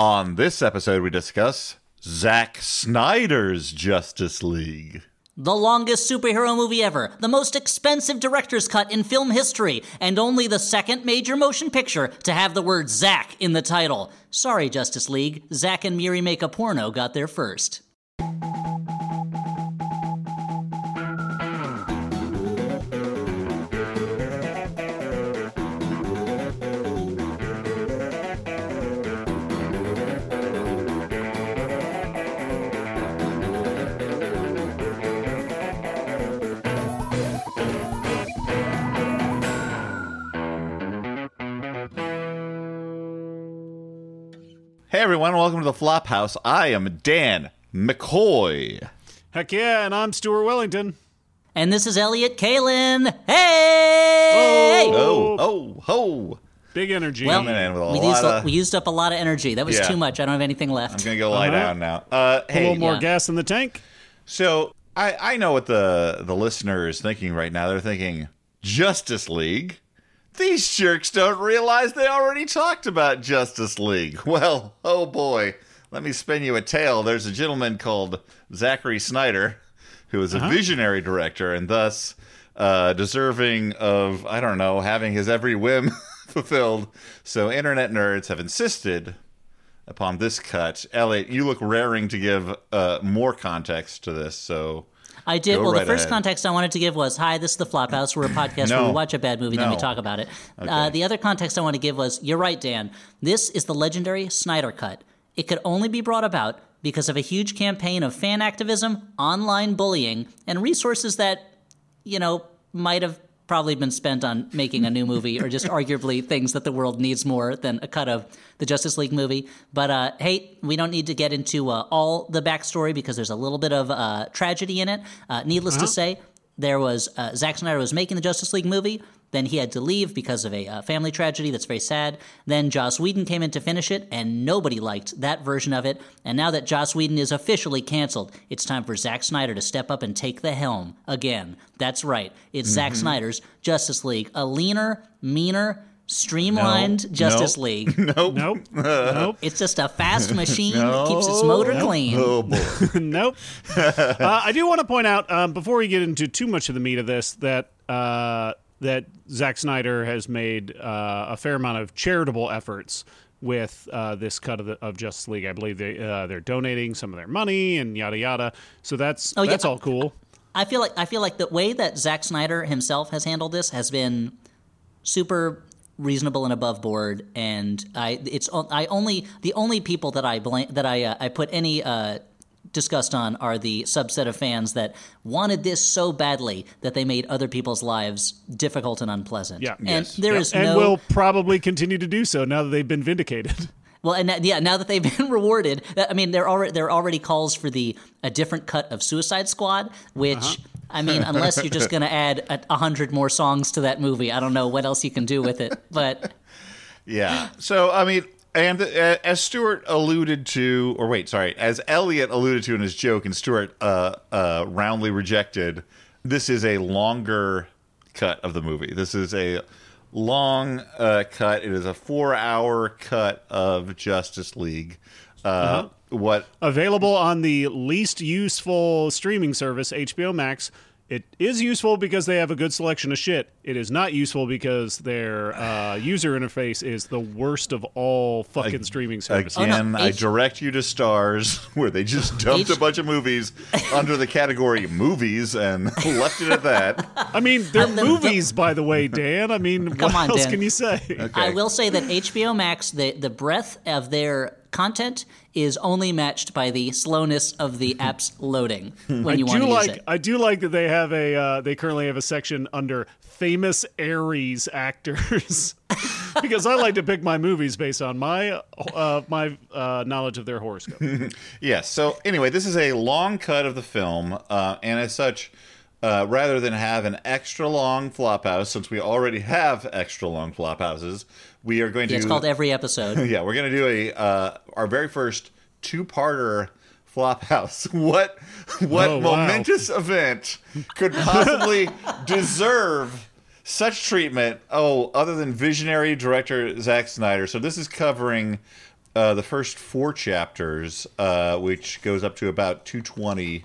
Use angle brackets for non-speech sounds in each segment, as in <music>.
On this episode, we discuss Zack Snyder's Justice League. The longest superhero movie ever, the most expensive director's cut in film history, and only the second major motion picture to have the word Zack in the title. Sorry, Justice League, Zack and Miri Make a Porno got there first. Welcome to the Flophouse. I am Dan McCoy. Heck yeah, and I'm Stuart Wellington. And this is Elliot Kalin. Hey! Oh, oh, ho! Big energy. Well, in with a we, lot used, of- we used up a lot of energy. That was Yeah. too much. I don't have anything left. I'm gonna go lie Uh-huh. down now. Uh, a hey, little more yeah. gas in the tank. so I I know what the the listener is thinking right now. They're thinking Justice League. These jerks don't realize they already talked about Justice League. <laughs> Well, oh boy, let me spin you a tale. There's a gentleman called Zachary Snyder, who is a visionary director and thus uh, deserving of I don't know having his every whim <laughs> fulfilled. So internet nerds have insisted upon this cut. Elliot, you look raring to give uh, more context to this. So I did. Go well, right the first ahead. context I wanted to give was Hi, this is the Flophouse. We're a podcast No. where we watch a bad movie, then we talk about it. Uh, the other context I want to give was You're right, Dan. This is the legendary Snyder Cut. It could only be brought about because of a huge campaign of fan activism, online bullying, and resources that, you know, might have probably been spent on making a new movie or just <laughs> arguably things that the world needs more than a cut of the Justice League movie. But uh, hey, we don't need to get into uh, all the backstory because there's a little bit of uh, tragedy in it. Uh, needless to say, there was uh, Zack Snyder was making the Justice League movie. Then he had to leave because of a uh, family tragedy that's very sad. Then Joss Whedon came in to finish it, and nobody liked that version of it. And now that Joss Whedon is officially canceled, it's time for Zack Snyder to step up and take the helm again. That's right. It's Zack Snyder's Justice League, a leaner, meaner, streamlined Justice Nope. League. <laughs> nope. Nope. <laughs> nope. It's just a fast machine that <laughs> keeps its motor clean. Oh boy. nope. Uh, I do want to point out um, before we get into too much of the meat of this that uh, that Zack Snyder has made uh, a fair amount of charitable efforts with uh, this cut of, the, of Justice League. I believe they uh, they're donating some of their money and yada yada. So that's Oh, yeah. that's all cool. I feel like I feel like the way that Zack Snyder himself has handled this has been super reasonable and above board. And I it's I only the only people that I blame that I uh, I put any disgust on are the subset of fans that wanted this so badly that they made other people's lives difficult and unpleasant. Yeah. and Yes. there Yep. is and no will probably continue to do so now that they've been vindicated. <laughs> Well, and that- yeah, now that they've <laughs> been rewarded, I mean, there already there are already calls for the a different cut of Suicide Squad, which Uh-huh. I mean, unless you're just <laughs> going to add a, a hundred more songs to that movie, I don't know what else you can do with it. But Yeah. So I mean, and uh, as Stuart alluded to, or wait, sorry, as Elliot alluded to in his joke, and Stuart uh, uh, roundly rejected, this is a longer cut of the movie. This is a long uh, cut. It is a four-hour cut of Justice League. Uh, What Available on the least useful streaming service, HBO Max. It is useful because they have a good selection of shit. It is not useful because their uh, user interface is the worst of all fucking streaming services. Again, no, I H- direct you to Starz, <laughs> where they just dumped H- a bunch of movies under the category movies and <laughs> left it at that. I mean, they're the- movies, by the way, Dan. I mean, what on, else Dan. can you say? I will say that HBO Max, the the breadth of their content is only matched by the slowness of the <laughs> app's loading when I you want do to like. use it. I do like that they have a. Uh, they currently have a section under famous Aries actors, <laughs> because I like to pick my movies based on my uh, my uh, knowledge of their horoscope. <laughs> Yes. So anyway, this is a long cut of the film, uh, and as such, uh, rather than have an extra long flophouse, since we already have extra long flophouses, we are going to. Yeah, it's called every episode. <laughs> yeah, we're going to do a uh, our very first two-parter flophouse. <laughs> What what Oh, wow. momentous event could possibly <laughs> deserve such treatment? Oh, other than visionary director Zack Snyder. So this is covering uh, the first four chapters, uh, which goes up to about 220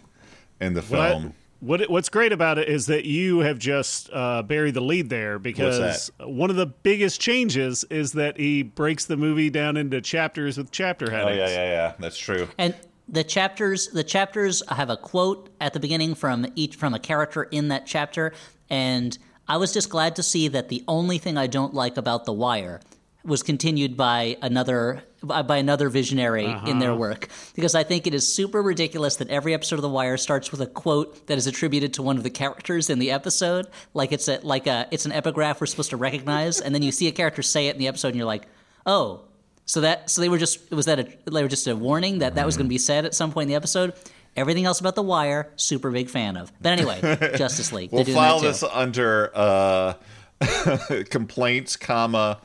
in the film. what what's great about it is that you have just uh, buried the lead there because one of the biggest changes is that he breaks the movie down into chapters with chapter headings. oh yeah, yeah, yeah. That's true. And the chapters the chapters have a quote at the beginning from each from a character in that chapter and I was just glad to see that the only thing I don't like about The Wire was continued by another by another visionary in their work because I think it is super ridiculous that every episode of The Wire starts with a quote that is attributed to one of the characters in the episode like it's a like a it's an epigraph we're supposed to recognize and then you see a character say it in the episode and you're like oh so that so they were just was that a they were just a warning that that was going to be said at some point in the episode. Everything else about the Wire, super big fan of. But anyway, <laughs> Justice League. We'll file this under uh, <laughs> complaints, comma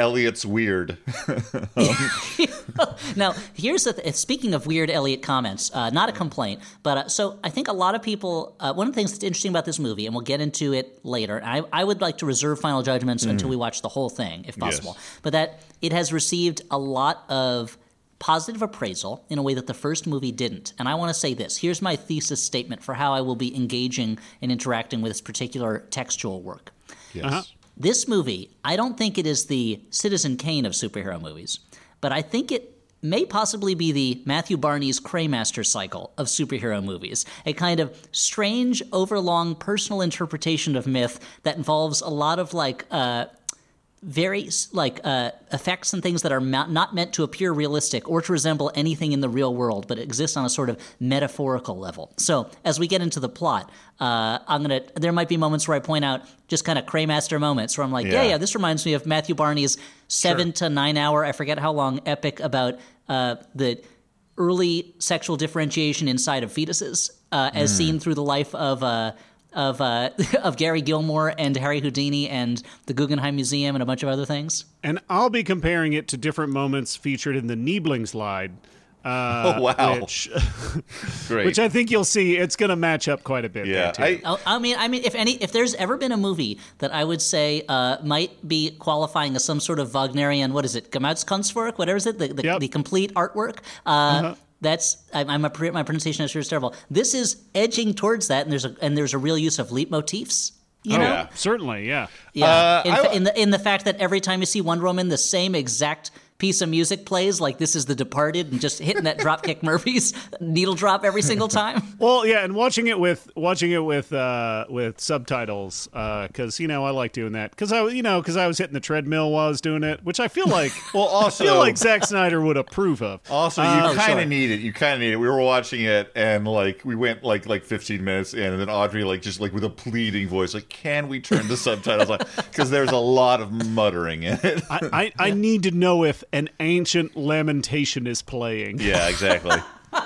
Elliot's weird. <laughs> <laughs> Now, here's the th- speaking of weird Elliot comments, uh, not a complaint, but uh, so I think a lot of people. Uh, one of the things that's interesting about this movie, and we'll get into it later. And I, I would like to reserve final judgments until we watch the whole thing, if possible. But that it has received a lot of positive appraisal in a way that the first movie didn't. And I want to say this. Here's my thesis statement for how I will be engaging and interacting with this particular textual work. Yes. This movie, I don't think it is the Citizen Kane of superhero movies, but I think it may possibly be the Matthew Barney's Cremaster cycle of superhero movies. A kind of strange, overlong personal interpretation of myth that involves a lot of like uh, very like uh, effects and things that are ma- not meant to appear realistic or to resemble anything in the real world, but exist on a sort of metaphorical level. So as we get into the plot, uh, I'm gonna. There might be moments where I point out just kind of Cremaster moments where I'm like, yeah, Yeah. yeah, this reminds me of Matthew Barney's seven to nine hour, I forget how long, epic about uh, the early sexual differentiation inside of fetuses, uh, as seen through the life of. Of uh, <laughs> of Gary Gilmore and Harry Houdini and the Guggenheim Museum and a bunch of other things. And I'll be comparing it to different moments featured in the Nibelungenlied. Uh, <laughs> Oh, wow. Which, <laughs> Great. which I think you'll see it's going to match up quite a bit. yeah. there too. I, Oh, I mean, I mean, if any, if there's ever been a movie that I would say uh, might be qualifying as some sort of Wagnerian, what is it, Gemeinskunstwerk, whatever is it, the, the, Yep. the complete artwork. Uh, That's I'm, I'm a, my pronunciation is sure is terrible. This is edging towards that, and there's a and there's a real use of leitmotifs. You know, yeah. Certainly, yeah. Yeah, Uh, in, I- in the in the fact that every time you see Wonder Woman, the same exact piece of music plays, like this is The Departed, and just hitting that Dropkick <laughs> Murphys needle drop every single time. <laughs> Well, yeah, and watching it with watching it with uh, with subtitles because you know I like doing that because I you know because I was hitting the treadmill while I was doing it, which I feel <laughs> like well, I also, feel like Zack Snyder would approve of. also, you Oh, kind sure. of need it. You kind of need it. We were watching it, and like we went like like 15 minutes in, and then Audrey like just like with a pleading voice, like, "Can we turn the subtitles on?" Because there's a lot of muttering in it. I, I, I need to know if an ancient lamentation is playing. Yeah, exactly. <laughs>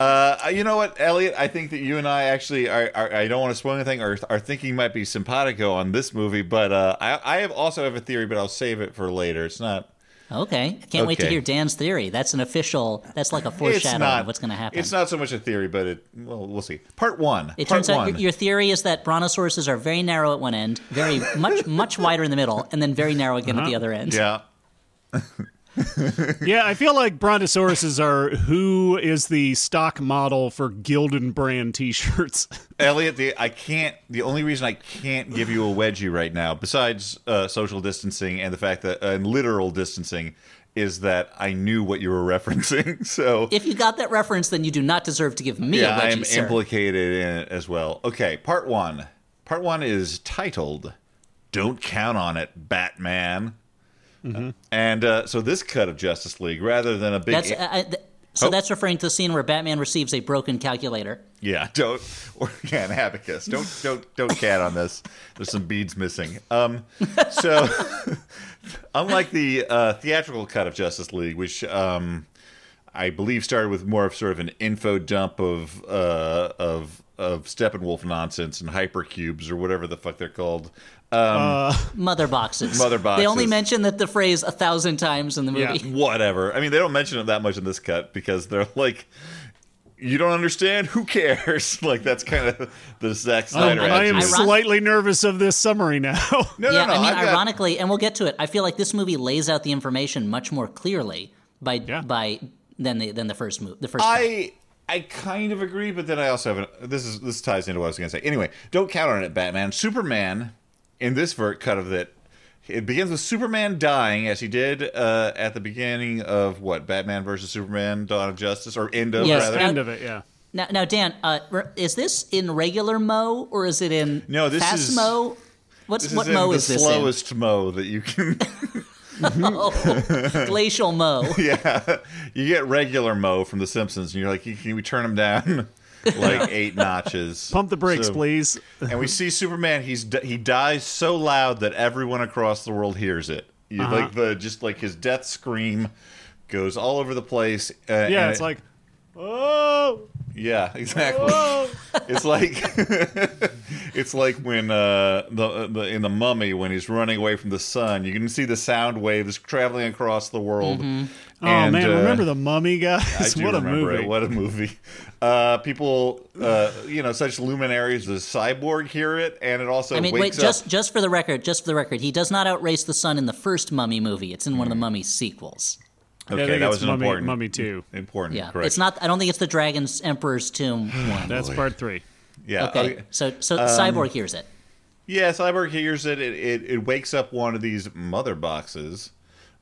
Uh, you know what, Elliot? I think that you and I actually are. are I don't want to spoil anything. Our, our thinking might be simpatico on this movie, but uh, I, I have also have a theory, but I'll save it for later. It's not. Okay, I can't wait to hear Dan's theory. That's an official. That's like a It's foreshadowing not of what's going to happen. It's not so much a theory, but it. Well, we'll see. Part one. It Part turns out one. your, your theory is that brontosauruses are very narrow at one end, very much <laughs> much wider in the middle, and then very narrow again at the uh-huh. other end. yeah. <laughs> <laughs> Yeah, I feel like brontosauruses are who is the stock model for Gildan brand T-shirts. <laughs> Elliot, the I can't. The only reason I can't give you a wedgie right now, besides uh, social distancing and the fact that and literal distancing, is that I knew what you were <laughs> referencing. So If you got that reference, then you do not deserve to give me yeah, a wedgie, I am sir. implicated in it as well. Okay, part one. Part one is titled "Don't Count on It, Batman." Mm-hmm. And uh, so this cut of Justice League, rather than a big That's uh, uh, th- so. Oh. That's referring to the scene where Batman receives a broken calculator. Yeah, don't or yeah, an abacus. Don't don't don't cat on this. There's some beads missing. Um, so <laughs> unlike the uh, theatrical cut of Justice League, which um, I believe started with more of sort of an info dump of uh, of of Steppenwolf nonsense and hypercubes or whatever the fuck they're called. Um, uh, mother boxes. Mother boxes. They only mention that the phrase a thousand times in the Yeah. movie. <laughs> Whatever. I mean, they don't mention it that much in this cut because they're like. you don't understand? Who cares? <laughs> like that's kind of the Zack I'm- Snyder. I am slightly nervous of this summary now. <laughs> no, yeah, no, no. I mean, I've got- ironically, and we'll get to it. I feel like this movie lays out the information much more clearly by Yeah. by than the than the first movie. The first. cut. I I kind of agree, but then I also have an, this is this ties into what I was going to say. Anyway, don't count on it, Batman. Superman in this vert cut of it, it begins with Superman dying as he did uh, at the beginning of what Batman versus Superman: Dawn of Justice or end of Yes, rather. End of it, yeah. Now, now, Dan, uh, is this in regular mo or is it in No, this fast is- mo? What's This what is in mo is this slowest mo that you can. Oh, <laughs> <laughs> glacial mo. yeah, you get regular mo from The Simpsons, and you're like, can we turn him down like eight notches? Pump the brakes, So- please. and we see Superman. He's he dies so loud that everyone across the world hears it. You, Uh-huh. Like the just like his death scream goes all over the place. Uh, Yeah, it's it- like, oh, yeah, exactly. oh. it's like <laughs> it's like when uh, the, the in the Mummy when he's running away from the sun. You can see the sound waves traveling across the world. Oh And, man, uh, remember the Mummy, I guys? <laughs> do what a movie! it. What a movie. Uh, people, uh, you know, such luminaries as Cyborg hear it, and it also I mean, wait, just up. just for the record, just for the record, he does not outrace the sun in the first Mummy movie. It's in one of the Mummy sequels. Yeah, I Okay, think that it's was an Mummy, important, Mummy Two. important. Yeah, correct. it's not. I don't think it's the Dragon's Emperor's Tomb one. That's boy. part three. Yeah. Okay, so so Cyborg hears it. Yeah, Cyborg hears it. It, it. it wakes up one of these mother boxes.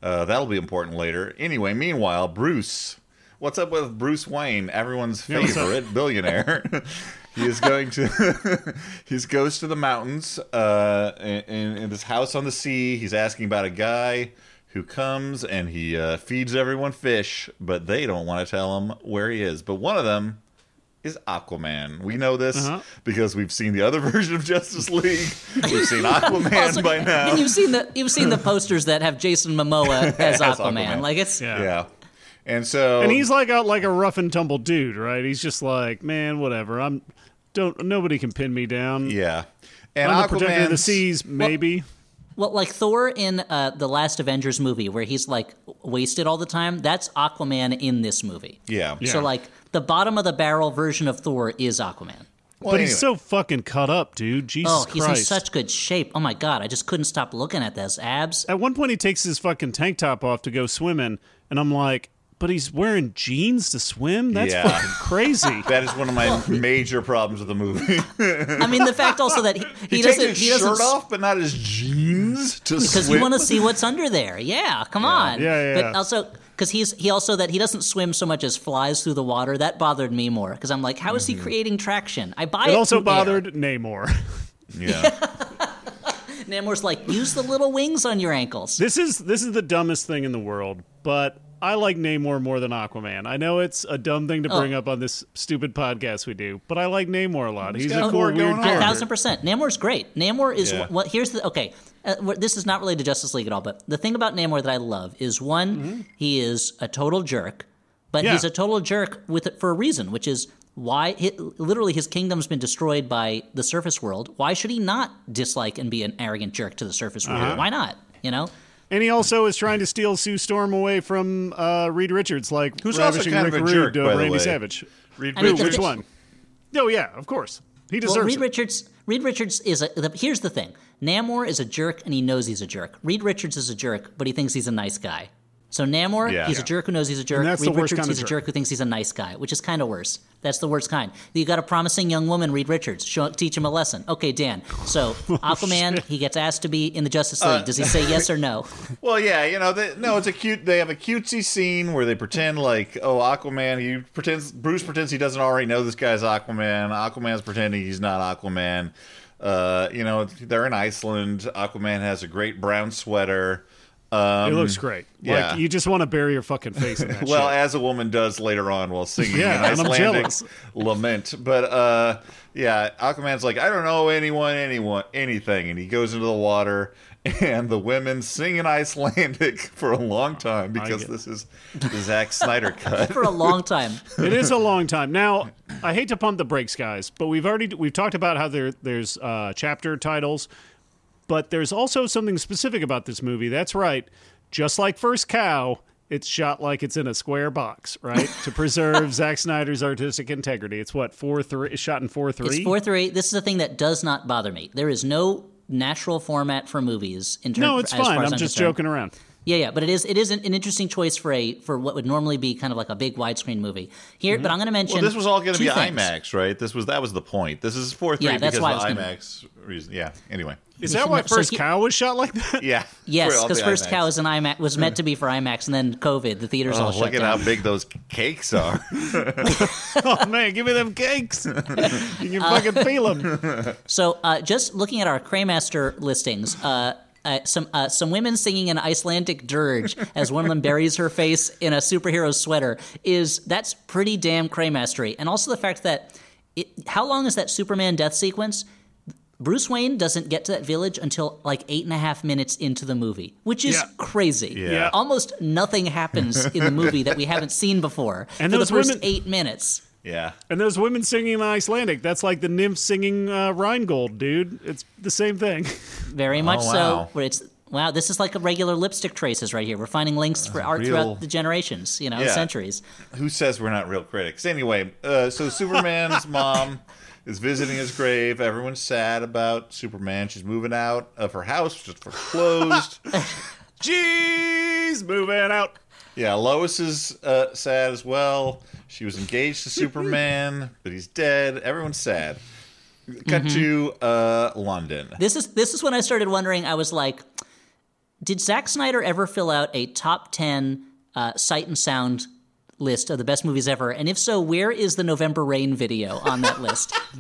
Uh, that'll be important later. Anyway, meanwhile, Bruce. What's up with Bruce Wayne, everyone's Yeah, favorite billionaire? <laughs> he is going to. <laughs> he goes to the mountains uh, in, in this house on the sea. He's asking about a guy who comes and he uh, feeds everyone fish, but they don't want to tell him where he is. But one of them is Aquaman. We know this Uh-huh. because we've seen the other <laughs> version of Justice League. We've seen <laughs> Aquaman Also, <laughs> by now. And you've seen the you've seen the posters that have Jason Momoa as As Aquaman. Aquaman. Like it's Yeah. yeah. And so And he's like out like a rough and tumble dude, right? He's just like, man, whatever. I'm don't nobody can pin me down. yeah. And I'm the protector of the seas, maybe. well, like Thor in uh, the last Avengers movie, where he's like wasted all the time. That's Aquaman in this movie. Yeah. Yeah. So like the bottom of the barrel version of Thor is Aquaman. Well, but he's so fucking cut up, dude. Jesus Oh, he's Christ. in such good shape. Oh my god, I just couldn't stop looking at those abs. At one point, he takes his fucking tank top off to go swimming, and I'm like, but he's wearing jeans to swim? That's Yeah. fucking crazy. <laughs> That is one of my major problems with the movie. I mean, the fact also that he, <laughs> he, he, takes doesn't his he doesn't shirt off, but not his jeans to swim. because swim. you want to see what's under there. Yeah, come on. Yeah, yeah, But yeah. also because he's he also that he doesn't swim so much as flies through the water. That bothered me more because I'm like, how is he creating traction? I buy Mm-hmm. It it. also through air. bothered Namor. Yeah. <laughs> Namor's like, use the little wings on your ankles. This is this is the dumbest thing in the world, but I like Namor more than Aquaman. I know it's a dumb thing to bring Oh. up on this stupid podcast we do, but I like Namor a lot. He's got a cool, weird going on. A character. thousand percent. Namor's great. Namor is Yeah. what. Here's the okay. Uh, this is not related to Justice League at all, but the thing about Namor that I love is one, he is a total jerk, but Yeah. he's a total jerk with it for a reason, which is why hi literally his kingdom's been destroyed by the surface world. Why should he not dislike and be an arrogant jerk to the surface world? Why not? You know. And he also is trying to steal Sue Storm away from uh, Reed Richards, like Who's also ravishing kind of a Rude jerk, to by the Randy way. Savage. Reed I mean, Who, the which thi- one? Oh yeah, of course. He Well, deserves Reed it. Richards. Reed Richards is a. The, here's the thing: Namor is a jerk, and he knows he's a jerk. Reed Richards is a jerk, but he thinks he's a nice guy. So Namor, Yeah. he's Yeah. a jerk who knows he's a jerk. that's Reed the worst Richards, kind of he's a jerk. jerk who thinks he's a nice guy, which is kind of worse. That's the worst kind. You got a promising young woman, Reed Richards. Show, teach him a lesson. Okay, Dan. So <laughs> Oh, Aquaman, he gets asked to be in the Justice League. Does he say yes or no? <laughs> Well, yeah, you know, they, no, it's a cute. They have a cutesy scene where they pretend like, oh, Aquaman. He pretends. Bruce pretends he doesn't already know this guy's Aquaman. Aquaman's pretending he's not Aquaman. Uh, you know, they're in Iceland. Aquaman has a great brown sweater. Um, It looks great. yeah. Like you just want to bury your fucking face in that <laughs> well, shit. as a woman does later on while singing Yeah, an Icelandic jealous. lament. But uh, yeah, Aquaman's like, I don't know anyone, anyone, anything, and he goes into the water, and the women sing in Icelandic <laughs> for a long time because this is the Zack Snyder <laughs> cut. For a long time. it is a long time. Now, I hate to pump the brakes, guys, but we've already we've talked about how there there's uh, chapter titles, but there's also something specific about this movie. That's right. Just like First Cow, it's shot like it's in a square box, right? <laughs> to preserve Zack Snyder's artistic integrity. It's what four three. It's shot in four three. It's four three. This is the thing that does not bother me. There is no natural format for movies in terms. No, it's fine. I'm I'm just concerned. joking around. Yeah, yeah, but it is it is an, an interesting choice for a for what would normally be kind of like a big widescreen movie here. But I'm going to mention. Well, this was all going to be things. IMAX, right? This was that was the point. This is four three Yeah, that's because why I of was the gonna- IMAX reason. Yeah. Anyway. Is that why So First he- Cow was shot like that? Yeah. <laughs> Yes, because First IMAX. Cow was an IMAX was meant to be for IMAX, and then COVID, the theaters Oh, all shut look at how big those cakes are. <laughs> <laughs> oh man, give me them cakes. you can Uh, fucking feel them. So, uh, just looking at our Cremaster listings, uh, uh, some uh, some women singing an Icelandic dirge as one of them buries her face in a superhero sweater is that's pretty damn Cremastery, and also the fact that it, how long is that Superman death sequence? Bruce Wayne doesn't get to that village until like eight and a half minutes into the movie, which is Yeah. crazy. Yeah. Almost nothing happens in the movie that we haven't seen before <laughs> And for the first women- eight minutes. Yeah. And those women singing in Icelandic, that's like the nymphs singing uh, Rheingold, dude. It's the same thing. <laughs> Very much Oh, wow. so. Where it's wow, this is like a regular lipstick traces right here. We're finding links for art real- throughout the generations, you know, Yeah. centuries. Who says we're not real critics? Anyway, uh, so Superman's <laughs> mom is visiting his grave. Everyone's sad about Superman. She's moving out of her house just foreclosed. <laughs> Jeez, moving out. Yeah, Lois is uh, sad as well. She was engaged to Superman, <laughs> but he's dead. Everyone's sad. Cut to uh, London. This is this is when I started wondering. I was like, did Zack Snyder ever fill out a top ten uh, sight and sound list of the best movies ever? And if so, where is the November Rain video on that list? <laughs>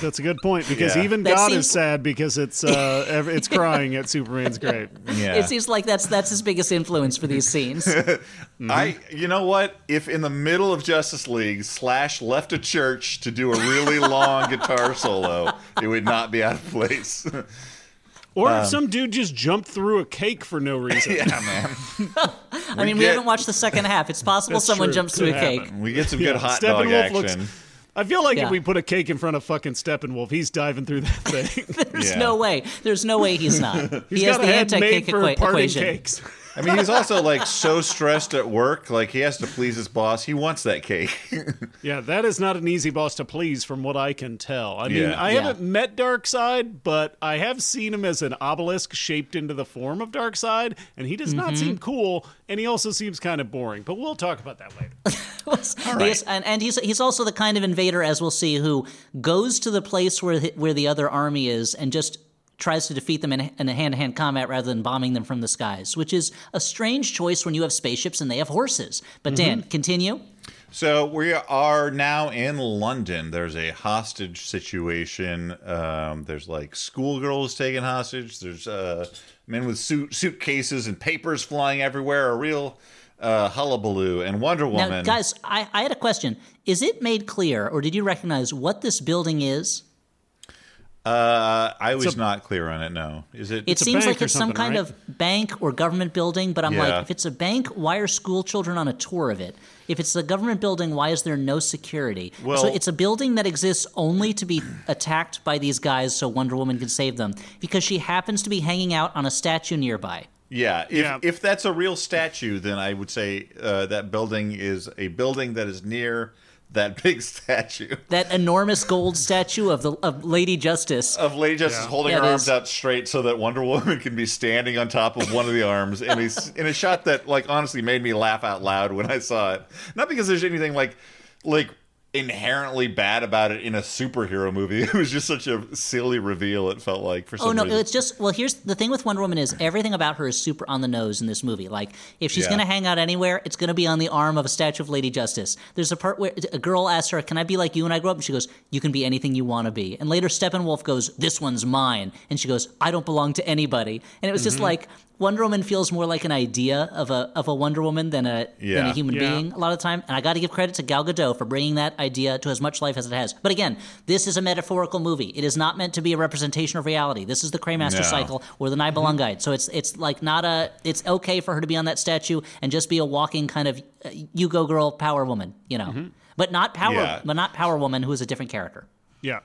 That's a good point because Yeah. even That God seems- is sad because it's uh, it's crying at Superman's <laughs> grave. Yeah. It seems like that's that's his biggest influence for these scenes. <laughs> I, you know what? If in the middle of Justice League, Slash left a church to do a really long guitar solo, it would not be out of place. Or if um, some dude just jumped through a cake for no reason. <laughs> yeah, man. <laughs> I mean, we get- haven't watched the second half. It's possible someone true. jumps Could through a cake. We get some good Yeah, hot dog action. looks- I feel like Yeah. if we put a cake in front of fucking Steppenwolf, he's diving through that <laughs> thing. There's Yeah. no way. There's no way he's not. He's he has got the head anti-cake made for equa- equation. cakes. I mean, he's also like so stressed at work, like he has to please his boss. He wants that cake. <laughs> Yeah, that is not an easy boss to please, from what I can tell. I mean, Yeah. I Yeah. haven't met Darkseid, but I have seen him as an obelisk shaped into the form of Darkseid, and he does not Mm-hmm. seem cool, and he also seems kind of boring. But we'll talk about that later. <laughs> Yes, and, and he's he's also the kind of invader, as we'll see, who goes to the place where the, where the other army is and just tries to defeat them in, in a hand-to-hand combat rather than bombing them from the skies, which is a strange choice when you have spaceships and they have horses. But Dan, continue. So we are now in London. There's a hostage situation. Um, there's like schoolgirls taken hostage. There's uh, men with suit suitcases and papers flying everywhere. A real uh, hullabaloo. And Wonder Woman. Now, guys, I, I had a question. Is it made clear, or did you recognize what this building is? Uh, I was not clear on it. No, is it? It a seems bank like it's some kind right? of bank or government building, but I'm Yeah. like, if it's a bank, why are school children on a tour of it? If it's a government building, why is there no security? so it's a building that exists only to be attacked by these guys so Wonder Woman can save them because she happens to be hanging out on a statue nearby. Yeah, if, Yeah. if that's a real statue, then I would say uh, that building is a building that is near that <laughs> big statue That enormous gold statue of the of Lady Justice. of Lady Justice holding Yeah, her arms is. out straight so that Wonder Woman can be standing on top of one of the arms in a, in a shot that, like, honestly made me laugh out loud when I saw it. Not because there's anything like like inherently bad about it in a superhero movie. <laughs> It was just such a silly reveal. It felt like for some Oh no, reason. it's just well. Here's the thing with Wonder Woman is everything about her is super on the nose in this movie. Like if she's Yeah. gonna hang out anywhere, it's gonna be on the arm of a statue of Lady Justice. There's a part where a girl asks her, "Can I be like you when I grow up?" And she goes, "You can be anything you want to be." And later, Steppenwolf goes, "This one's mine," and she goes, "I don't belong to anybody." And it was Mm-hmm. just like. Wonder Woman feels more like an idea of a of a Wonder Woman than a than a human Yeah. being a lot of the time. And I got to give credit to Gal Gadot for bringing that idea to as much life as it has. But again, this is a metaphorical movie. It is not meant to be a representation of reality. This is the Cremaster No. cycle or the Nibelungenlied. So it's it's like not a. It's okay for her to be on that statue and just be a walking kind of uh, you go girl power woman, you know. But not power, Yeah. but not power woman, who is a different character. Yeah.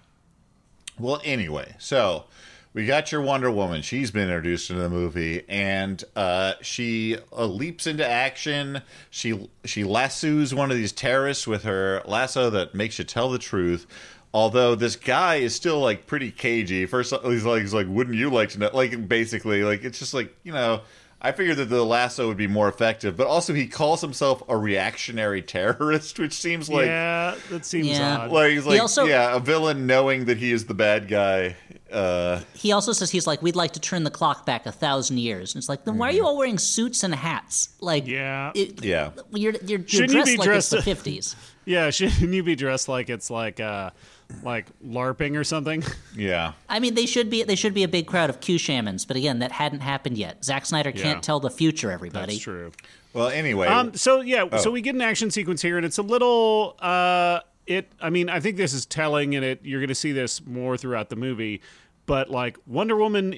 Well, anyway, so we got your Wonder Woman. She's been introduced into the movie, and uh, she uh, leaps into action. She she lassos one of these terrorists with her lasso that makes you tell the truth. Although this guy is still like pretty cagey. First, he's like, he's like, "Wouldn't you like to know?" Like, basically, like it's just like you know. I figured that the lasso would be more effective, but also he calls himself a reactionary terrorist, which seems like yeah, that seems Yeah. odd. like he's like also- yeah, a villain knowing that he is the bad guy. Uh, He also says he's like, we'd like to turn the clock back a thousand years. And it's like, then why are you all wearing suits and hats? Like, Yeah. it- yeah. you're you're, you're Shouldn't you dressed be like it's the fifties. <laughs> yeah, shouldn't you be dressed like it's like uh like LARPing or something? <laughs> Yeah. I mean, they should be they should be a big crowd of Q shamans, but again, that hadn't happened yet. Zack Snyder can't Yeah. tell the future, everybody. That's true. Well, anyway, Um, so yeah, Oh. so we get an action sequence here, and it's a little. Uh, it. I mean, I think this is telling, and it. You're going to see this more throughout the movie, but like Wonder Woman,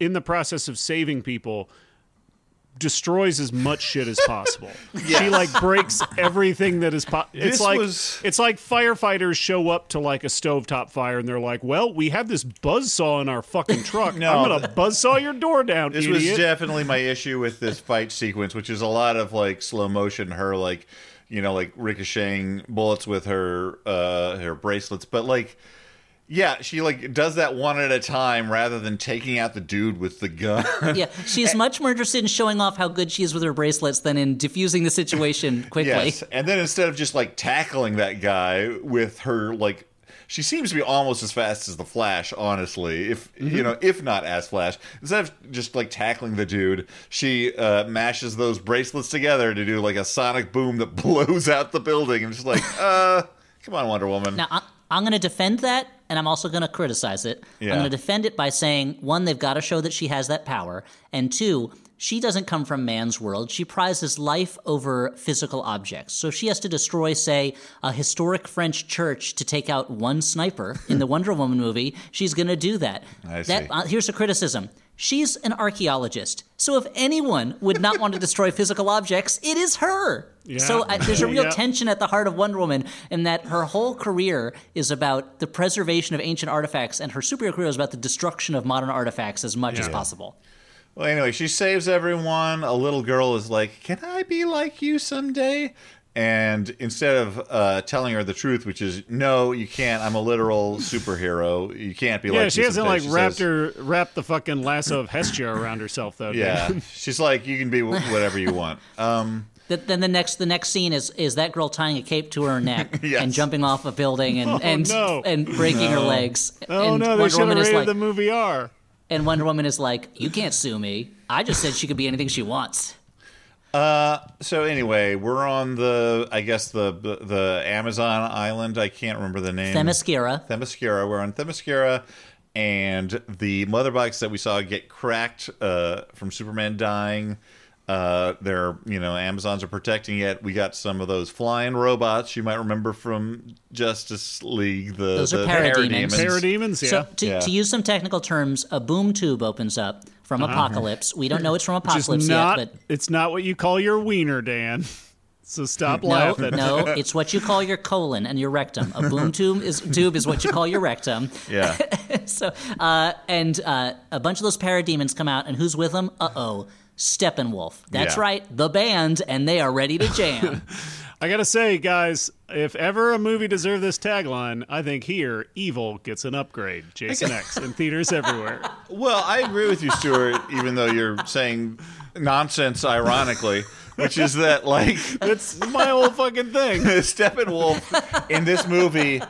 in the process of saving people, destroys as much shit as possible. <laughs> She like breaks everything that is possible. It's This like was- it's like firefighters show up to like a stovetop fire, and they're like, "Well, we have this buzz saw in our fucking truck. No. I'm gonna buzz saw your door down, this idiot." was definitely my issue with this fight sequence, which is a lot of like slow motion, her like, you know, like ricocheting bullets with her uh her bracelets, but like. Yeah, she like does that one at a time rather than taking out the dude with the gun. <laughs> Yeah, she's <laughs> much more interested in showing off how good she is with her bracelets than in diffusing the situation <laughs> quickly. Yes, and then instead of just like tackling that guy with her like she seems to be almost as fast as the Flash, honestly. If you know, if not as Flash, instead of just like tackling the dude, she uh, mashes those bracelets together to do like a sonic boom that blows out the building, and just like, uh, come on, Wonder Woman. Now, I, I'm going to defend that, and I'm also going to criticize it. Yeah. I'm going to defend it by saying, one, they've got to show that she has that power, and two, she doesn't come from man's world. She prizes life over physical objects. So if she has to destroy, say, a historic French church to take out one sniper in the <laughs> Wonder Woman movie, she's going to do that. I That see. uh, here's a criticism. She's an archaeologist. So if anyone would not want to destroy <laughs> physical objects, it is her. So I, there's a real Yeah. tension at the heart of Wonder Woman in that her whole career is about the preservation of ancient artifacts, and her superhero career is about the destruction of modern artifacts as much as possible. Well, anyway, she saves everyone. A little girl is like, "Can I be like you someday?" And instead of uh, telling her the truth, which is no, you can't. I'm a literal <laughs> superhero. You can't be Yeah, like. she hasn't someday," like she wrapped says. her wrapped the fucking lasso of Hestia around herself though. Yeah, Dan. <laughs> she's like, you can be whatever you want. Um, Th- Then the next the next scene is is that girl tying a cape to her neck <laughs> Yes. and jumping off a building and and no. and breaking her legs. Oh and no, they should have Woman is rated like, the movie R. and Wonder Woman is like, "You can't sue me. I just said she could be anything she wants." So anyway, we're on the, I guess the the Amazon island. I can't remember the name. Themyscira. Themyscira. We're on Themyscira, and the mother box that we saw get cracked uh, from Superman dying. Uh, they're you know Amazons are protecting it. We got some of those flying robots you might remember from Justice League. The Those are the parademons. Parademons, yeah. So to, Yeah. to use some technical terms, a boom tube opens up from Apocalypse. We don't know it's from <laughs> Apocalypse not yet, but it's not what you call your wiener, Dan. So stop no, laughing. no, <laughs> it's what you call your colon and your rectum. A boom tube is tube is what you call your rectum. Yeah, <laughs> So, uh, and uh, a bunch of those parademons come out, and who's with them? Uh oh, Steppenwolf. That's Yeah. right, the band, and they are ready to jam. <laughs> I gotta say, guys, if ever a movie deserved this tagline, I think here Evil gets an upgrade. Jason X in theaters everywhere. <laughs> Well, I agree with you, Stuart, even though you're saying nonsense ironically, which is that, like, That's my whole fucking thing. <laughs> Steppenwolf in this movie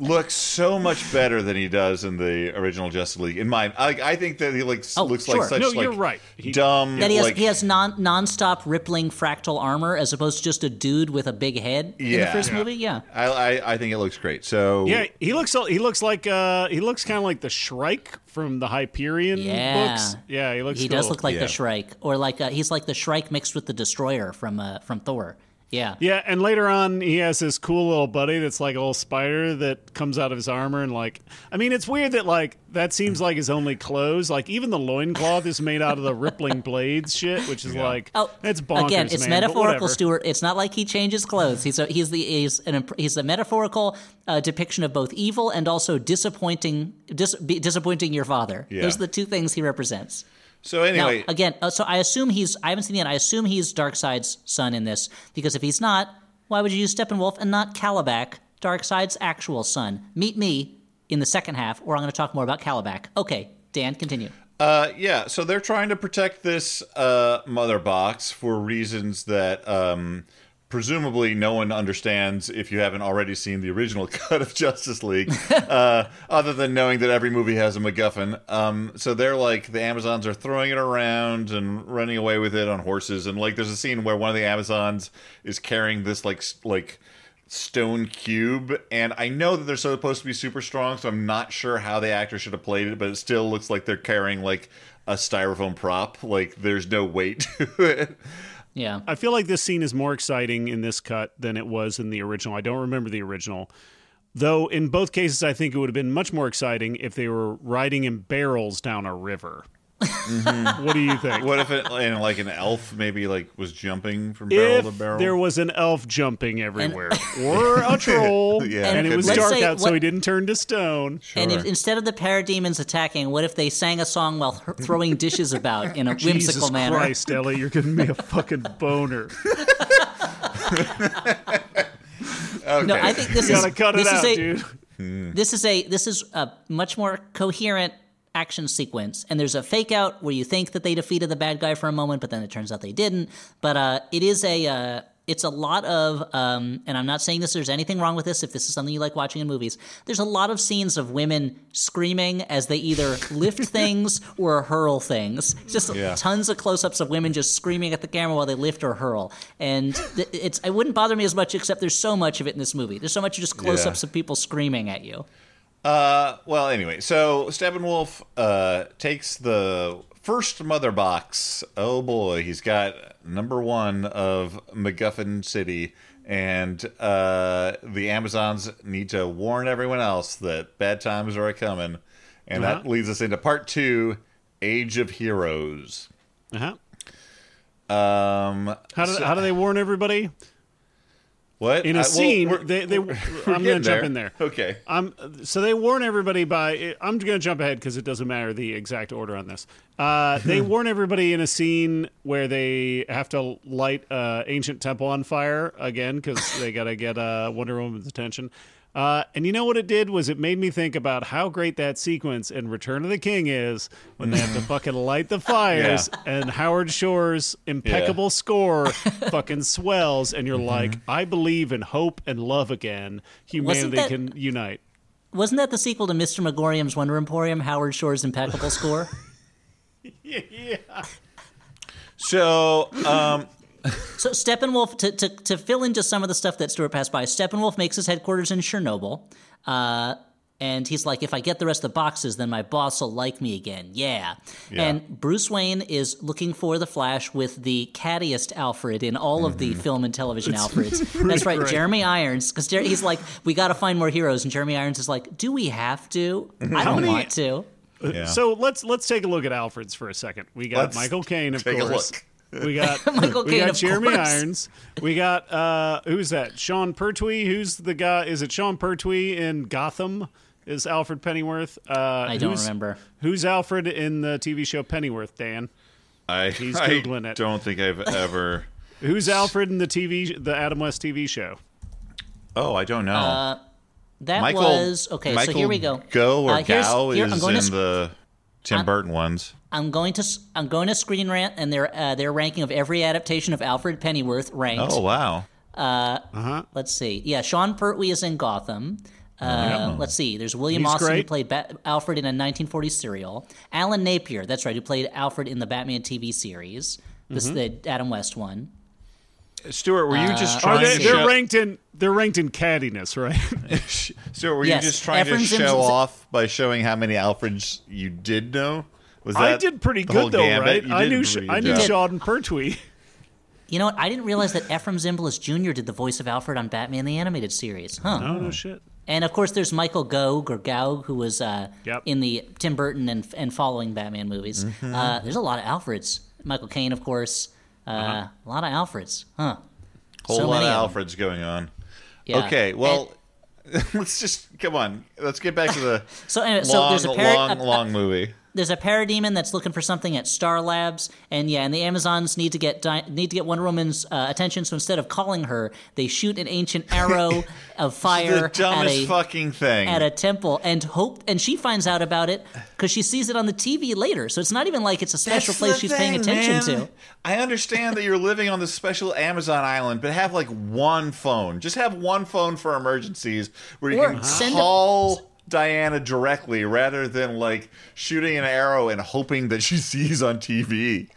looks so much better than he does in the original Justice League. In my, I, I think that he like Oh, looks sure. like such No, like you're right. He- dumb. That he has like, he has non nonstop rippling fractal armor as opposed to just a dude with a big head in the first Yeah. movie. Yeah. I, I I think it looks great. So Yeah, he looks he looks like uh he looks kind of like the Shrike from the Hyperion Yeah. books. Yeah, he looks He cool. does look like Yeah. the Shrike, or like uh, he's like the Shrike mixed with the Destroyer from uh, from Thor Yeah. Yeah, and later on, he has this cool little buddy that's like a little spider that comes out of his armor, and like, I mean, it's weird that like that seems like his only clothes. Like, even the loincloth is made out of the rippling <laughs> blades shit, which is like, Oh, it's bonkers. again, it's man, metaphorical, whatever. Stuart. It's not like he changes clothes. He's a, he's the he's an he's a metaphorical uh, depiction of both evil and also disappointing dis, be, disappointing your father. Yeah. Those are the two things he represents. So anyway, Now, again, uh, so I assume he's. I haven't seen the end. I assume he's Darkseid's son in this because if he's not, why would you use Steppenwolf and not Kalibak, Darkseid's actual son? Meet me in the second half, or I'm going to talk more about Kalibak. Okay, Dan, continue. Uh, yeah, so they're trying to protect this uh, mother box for reasons that um, presumably no one understands if you haven't already seen the original <laughs> cut of Justice League, <laughs> uh, other than knowing that every movie has a MacGuffin. Um, so they're like, the Amazons are throwing it around and running away with it on horses. And like, there's a scene where one of the Amazons is carrying this like, like, stone cube and i know that they're supposed to be super strong so i'm not sure how the actor should have played it but it still looks like they're carrying like a styrofoam prop like there's no weight <laughs> to it Yeah. I feel like this scene is more exciting in this cut than it was in the original. I don't remember the original. Though in both cases, I think it would have been much more exciting if they were riding in barrels down a river. Mm-hmm. What do you think? what if it and like an elf maybe like was jumping from barrel if to barrel there was an elf jumping everywhere, <laughs> or a troll, <laughs> Yeah, and it it was dark say out, so he didn't turn to stone. And if, instead of the parademons attacking, what if they sang a song while th- throwing dishes about in a <laughs> whimsical Jesus manner? Christ, Ellie, you're giving me a fucking boner. okay. No, I think this You is gotta cut it this is out, a, dude. Hmm. This is a this is a much more coherent action sequence, and there's a fake out where you think that they defeated the bad guy for a moment, but then it turns out they didn't. But uh, it is a uh, it's a lot of, um, and I'm not saying this. There's anything wrong with this. If this is something you like watching in movies, there's a lot of scenes of women screaming as they either lift <laughs> things or hurl things. Just Yeah. tons of close-ups of women just screaming at the camera while they lift or hurl, and th- it's it wouldn't bother me as much. Except there's so much of it in this movie. There's so much just close-ups of people screaming at you. Uh, well, anyway, so Steppenwolf uh, takes the first mother box. Oh boy, he's got number one of MacGuffin City, and uh, the Amazons need to warn everyone else that bad times are coming. And that Uh-huh. leads us into part two Age of Heroes. Uh-huh. Um, How do, so- how do they warn everybody? What? In a Uh, well, scene, we're- they, they, we're I'm going to jump in there. Okay. Um, so they warn everybody by. I'm going to jump ahead because it doesn't matter the exact order on this. Uh, <laughs> they warn everybody in a scene where they have to light uh, ancient temple on fire again because they got to get uh, Wonder Woman's attention. Uh, and you know what it did was it made me think about how great that sequence in Return of the King is when they have to <laughs> fucking light the fires and Howard Shore's impeccable score <laughs> fucking swells and you're like, I believe in hope and love again. Humanity that- can unite. Wasn't that the sequel to Mr. Magorium's Wonder Emporium, Howard Shore's impeccable score? <laughs> yeah. So, um, So Steppenwolf, to, to, to fill into some of the stuff that Stuart passed by, Steppenwolf makes his headquarters in Chernobyl. Uh, and he's like, if I get the rest of the boxes, then my boss will like me again. Yeah. Yeah. And Bruce Wayne is looking for the Flash with the cattiest Alfred in all of the mm-hmm. film and television Alfreds. That's right, great. Jeremy Irons. Because he's like, we got to find more heroes. And Jeremy Irons is like, do we have to? Mm-hmm. I don't many- want to. Uh, yeah. So let's let's take a look at Alfred's for a second. We got Let's Michael Caine, of take a course. Look. <laughs> We got <laughs> Michael we Caine, got of Jeremy course. Irons. We got uh who's that? Sean Pertwee. Who's the guy? Is it Sean Pertwee in Gotham? Is Alfred Pennyworth? Uh, I don't who's- remember. Who's Alfred in the TV show Pennyworth? Dan. I, He's I Googling it. don't think I've ever. <laughs> Who's Alfred in the TV the Adam West TV show? Oh, I don't know. That Michael was okay. Michael so here we go. Go or Uh, here's- Gao here, I'm is going in to, the Tim Burton ones. I'm going to s- I'm going to Screen Rant and their uh, their ranking of every adaptation of Alfred Pennyworth ranked. Oh wow. Let's see. Yeah, Sean Pertwee is in Gotham. Uh, Let's see. There's William He's Austin who played Bat- Alfred in a 1940s serial. Alan Napier, that's right, who played Alfred in the Batman TV series. This is the Adam West one. Stuart, were you just Are trying they, to they're show, ranked in they're ranked in cattiness, right? <laughs> Stuart, were Yes, you just trying Efrem to show Zim's- off by showing how many Alfreds you did know? Was that I did pretty good though, gambit? right? I knew a Sh- I knew. Sean Pertwee. You know what? I didn't realize that Efrem Zimbalist Jr. did the voice of Alfred on Batman the Animated Series. Huh. Oh no shit. And of course, there's Michael Gog or Gaug, who was uh, Yep. in the Tim Burton and, and following Batman movies. Mm-hmm. Uh, there's a lot of Alfreds. Michael Caine, of course. Uh, Uh-huh. A lot of Alfreds. Huh. Whole So lot of of. Alfreds going on. Yeah. Okay, well, <laughs> let's just come on. Let's get back to the <laughs> So anyway, so there's a par- long, a- a- long movie. There's a parademon that's looking for something at Star Labs, and yeah, and the Amazons need to get Di- need to get Wonder Woman's uh, attention. So instead of calling her, they shoot an ancient arrow <laughs> of fire at a fucking thing. at a temple, and hope, and she finds out about it because she sees it on the TV later. So it's not even like it's a special That's place she's paying attention man. to. I understand that you're living on this special Amazon island, but have like one phone. Just have one phone for emergencies where you Or can send a- call Diana directly rather than like shooting an arrow and hoping that she <laughs> sees on TV.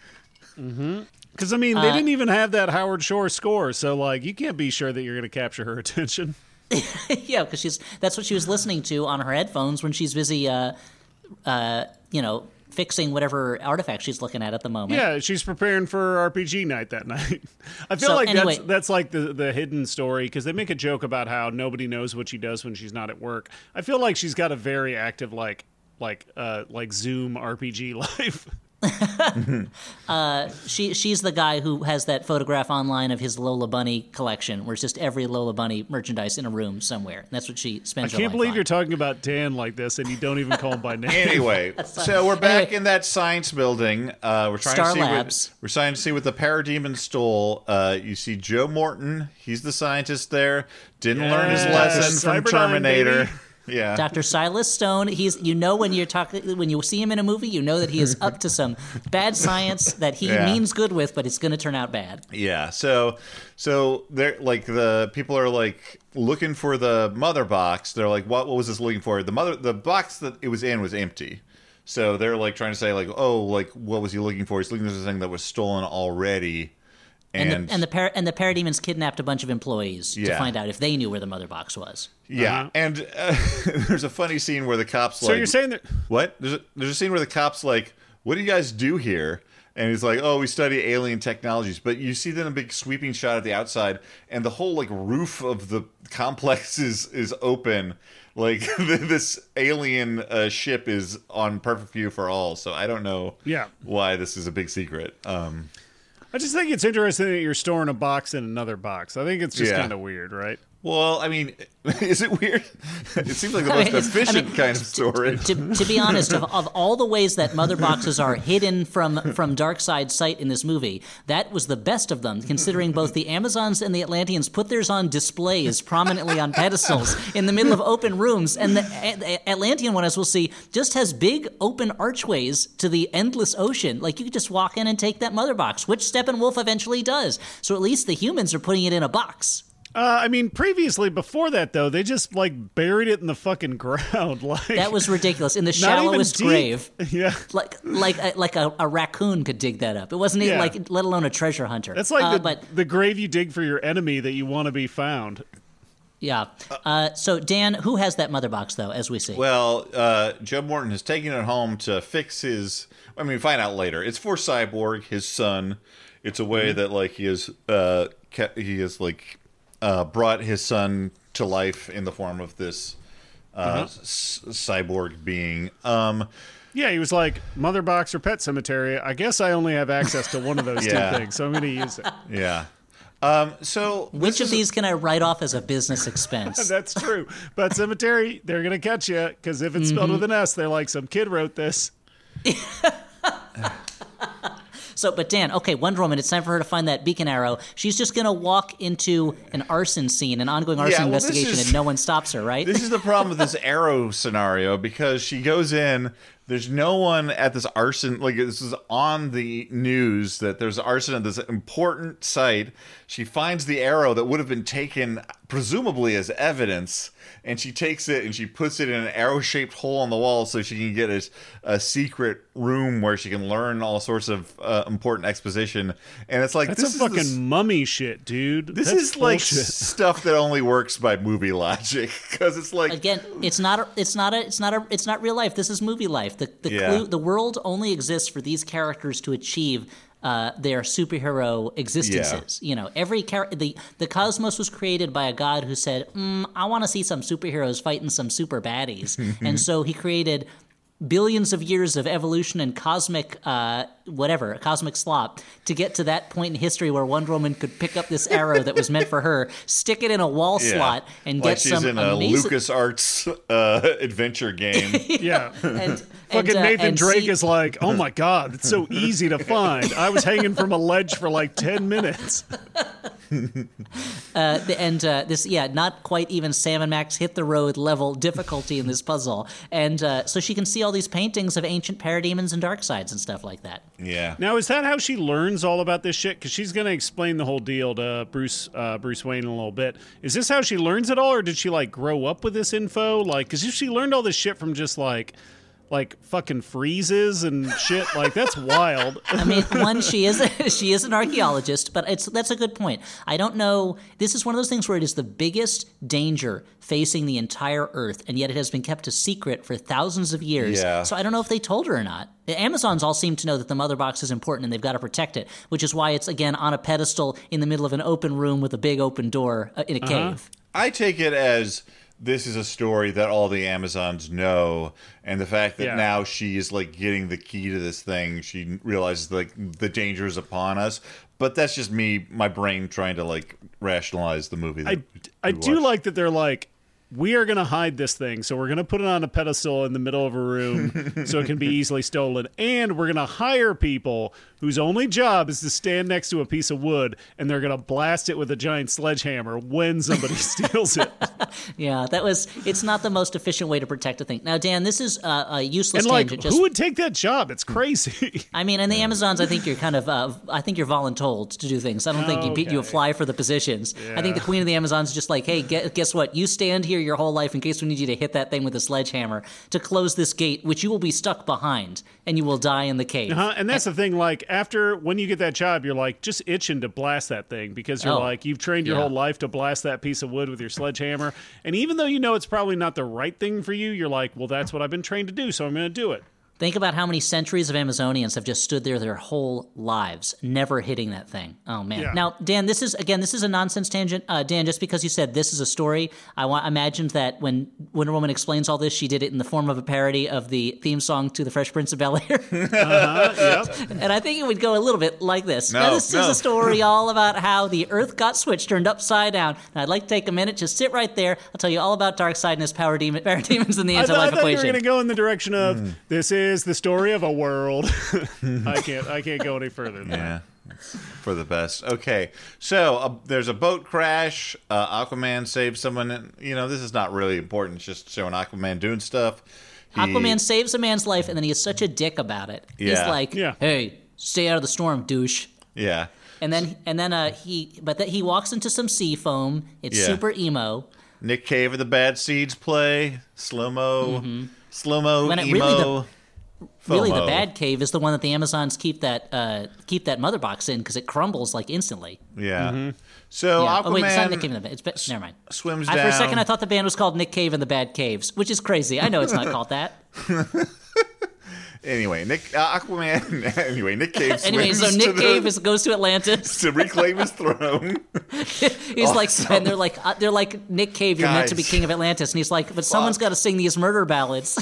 Because I mean, Uh, they didn't even have that Howard Shore score, so like you can't be sure that you're going to capture her <laughs> attention. <laughs> yeah, because she's that's what she was listening to on her headphones when she's busy, uh, uh, you know, fixing whatever artifact she's looking at at the moment. Yeah, she's preparing for RPG night that <laughs> night. I feel So, like anyway- that's that's like the the hidden story because they make a joke about how nobody knows what she does when she's not at work. I feel like she's got a very active like like uh like Zoom RPG <laughs> life. <laughs> She she's the guy who has that photograph online of his Lola Bunny collection, where it's just every Lola Bunny merchandise in a room somewhere. And that's what she spends. her can't life believe on. you're talking about Dan like this and you don't even call him by <laughs> name. Anyway, <laughs> so we're back Anyway. in that science building. Uh, we're trying Star to see Labs. what we're trying to see what the parademon stole. Uh, you see Joe Morton. He's the scientist there. Didn't learn his Yeah, lesson from Cyberdyne, Terminator. baby. Yeah. Dr. Silas Stone, he's you know when you're talking when you see him in a movie, you know that he is up to some bad science that he Yeah. means good with, but it's going to turn out bad. Yeah. So so they're like the people are like looking for the mother box. They're like, what what was this looking for? The mother the box that it was in was empty. So they're like trying to say like, oh, like what was he looking for? He's looking for something that was stolen already. And, And, the and the par- and the parademons kidnapped a bunch of employees to find out if they knew where the mother box was. yeah, Uh-huh. and uh, <laughs> there's a funny scene where the cops So like, you're saying that What? There's a, there's a scene where the cops like, "What do you guys do here?" And he's like, "Oh, we study alien technologies." But you see then a big sweeping shot at the outside, and the whole like roof of the complex <laughs> is is open. Like <laughs> this alien uh, ship is on perfect view for all. So I don't know. Yeah. Why this is a big secret? Um, I just think it's interesting that you're storing a box in another box. I think it's just Yeah. kind of weird, right? Well, I mean, <laughs> is it weird? <laughs> It seems like the I most mean, it's- I efficient mean, kind of storage. to, to be <laughs> honest, of, of all the ways that mother boxes are hidden from from dark side sight in this movie, that was the best of them. Considering both the Amazons and the Atlanteans put theirs on displays prominently on pedestals in the middle of open rooms, and the, the Atlantean one, as we'll see, just has big open archways to the endless ocean. Like you could just walk in and take that mother box, which Steppenwolf eventually does. So at least the humans are putting it in a box. Uh, I mean, previously, before that though, they just like buried it in the fucking <laughs> ground. Like That was ridiculous in the shallowest grave. <laughs> Yeah, like like a, like a, a raccoon could dig that up. It wasn't even Yeah. like let alone a treasure hunter. that's like Uh, the, but the grave you dig for your enemy that you want to be found. yeah. Uh, so Dan, who has that mother box though? As we see, Well, uh, Joe Morton has taken it home to fix his. I mean, find out later. It's for Cyborg, his son. It's a way that like he is, uh, kept, he has like uh, brought his son to life in the form of this uh, s- cyborg being. Um, Yeah, he was like mother box or pet cemetery. I guess I only have access to one of those Yeah. two things, so I'm going to use it. yeah. Um, so which of is- these can I write off as a business expense? <laughs> That's true. But cemetery, they're going to catch you because if it's spelled Mm-hmm. with an S, they're like some kid wrote this. <laughs> so, but Dan, okay, Wonder Woman. It's time for her to find that beacon arrow. She's just gonna walk into an arson scene, an ongoing arson well, investigation, is- and no one stops her, right? This is the problem with this arrow <laughs> scenario because she goes in. There's no one at this arson. Like this is on the news that there's arson at this important site. She finds the arrow that would have been taken presumably as evidence, and she takes it and she puts it in an arrow-shaped hole on the wall so she can get a, a secret room where she can learn all sorts of uh, important exposition. And it's like That's this some is the fucking mummy shit, dude. this That's is like <laughs> stuff that only works by movie logic because it's like Again, it's not a, it's not a, it's not a, it's not real life. This is movie life. The the Yeah. clue, the world only exists for these characters to achieve uh, their superhero existences. You know, every char- the the cosmos was created by a god who said, mm, "I want to see some superheroes fighting some super baddies," <laughs> and so he created billions of years of evolution and cosmic uh, whatever a cosmic slop to get to that point in history where Wonder Woman could pick up this arrow that was meant for her, stick it in a wall Yeah. slot, and like get she's some in a amazing. LucasArts uh, adventure game. <laughs> Yeah. and, Fucking and, uh, Nathan and Drake see- is like, oh my god, it's so easy to find. I was hanging from a ledge for like ten minutes. <laughs> uh, and uh, this yeah not quite even Sam and Max hit the road level difficulty in this puzzle and uh, so she can see all these paintings of ancient parademons and dark sides and stuff like that yeah. Now, is that how she learns all about this shit? Because she's going to explain the whole deal to Bruce uh, Bruce Wayne in a little bit. Is this how she learns it all, or did she like grow up with this info? Like, because if she learned all this shit from just like like fucking friezes and shit, like that's wild. <laughs> I mean, one, she is <laughs> she is an archaeologist, but it's that's a good point. I don't know. This is one of those things where it is the biggest danger facing the entire Earth, and yet it has been kept a secret for thousands of years. Yeah. So I don't know if they told her or not. The Amazons all seem to know that the mother box is important and they've got to protect it, which is why it's again on a pedestal in the middle of an open room with a big open door uh, in a cave. I take it as this is a story that all the Amazons know, and the fact that Yeah. now she is like getting the key to this thing, she realizes like the danger is upon us. But that's just me, my brain trying to like rationalize the movie. That I, I do like that they're like, we are going to hide this thing. So we're going to put it on a pedestal in the middle of a room <laughs> so it can be easily stolen. And we're going to hire people whose only job is to stand next to a piece of wood and they're going to blast it with a giant sledgehammer when somebody <laughs> steals it. Yeah, that was. It's not the most efficient way to protect a thing. Now, Dan, this is uh, a useless And like, tangent. Just who would take that job? It's crazy. <laughs> I mean, in the Amazons, I think you're kind of, uh, I think you're voluntold to do things. I don't think you, you Okay. apply for the positions. I think the Queen of the Amazons is just like, hey, guess what? You stand here your whole life in case we need you to hit that thing with a sledgehammer to close this gate, which you will be stuck behind and you will die in the cave. Huh? And that's the thing. Like after when you get that job, you're like just itching to blast that thing because you're Oh, like you've trained your yeah. whole life to blast that piece of wood with your sledgehammer. And even though you know it's probably not the right thing for you, you're like, well, that's what I've been trained to do, so I'm going to do it. Think about how many centuries of Amazonians have just stood there their whole lives, never hitting that thing. Oh man! Yeah. Now, Dan, this is again, this is a nonsense tangent. Uh, Dan, just because you said this is a story, I want imagined that when Wonder Woman explains all this, she did it in the form of a parody of the theme song to The Fresh Prince of Bel Air, <laughs> Yep. and I think it would go a little bit like this. now, No, this is a story all about how the Earth got switched, turned upside down. And I'd like to take a minute, just sit right there. I'll tell you all about Darkseid and his power demon, <laughs> parademons in the I, th- I anti-life thought you were equation. going to go in the direction of this is the story of a world. <laughs> I can't. I can't go any further. Than. Yeah, it's for the best. Okay, so uh, there's a boat crash. Uh, Aquaman saves someone. and, You know, this is not really important. It's just showing Aquaman doing stuff. He- Aquaman saves a man's life, and then he is such a dick about it. Yeah. He's like, Yeah. "Hey, stay out of the storm, douche." Yeah, And then, and then, uh, he, but that he walks into some sea foam. It's Yeah. super emo. Nick Cave of the Bad Seeds play slow mo, slow mo, Mm-hmm. When it emo. really Really, the bad cave is the one that the Amazons keep that uh, keep that mother box in because it crumbles like instantly. Yeah. So Yeah. Aquaman Oh wait, it's not Nick Cave in the bed. It's ba- never mind. swims I, down. for a second, I thought the band was called Nick Cave and the Bad Caves, which is crazy. I know it's not called that. <laughs> Anyway, Nick uh, Aquaman. <laughs> anyway, Nick Cave <laughs> Anyway, so Nick the- Cave is, goes to Atlantis. <laughs> to reclaim his throne. He's like, and they're like, uh, they're like Nick Cave. You're meant to be king of Atlantis, and he's like, but someone's got to sing these murder ballads.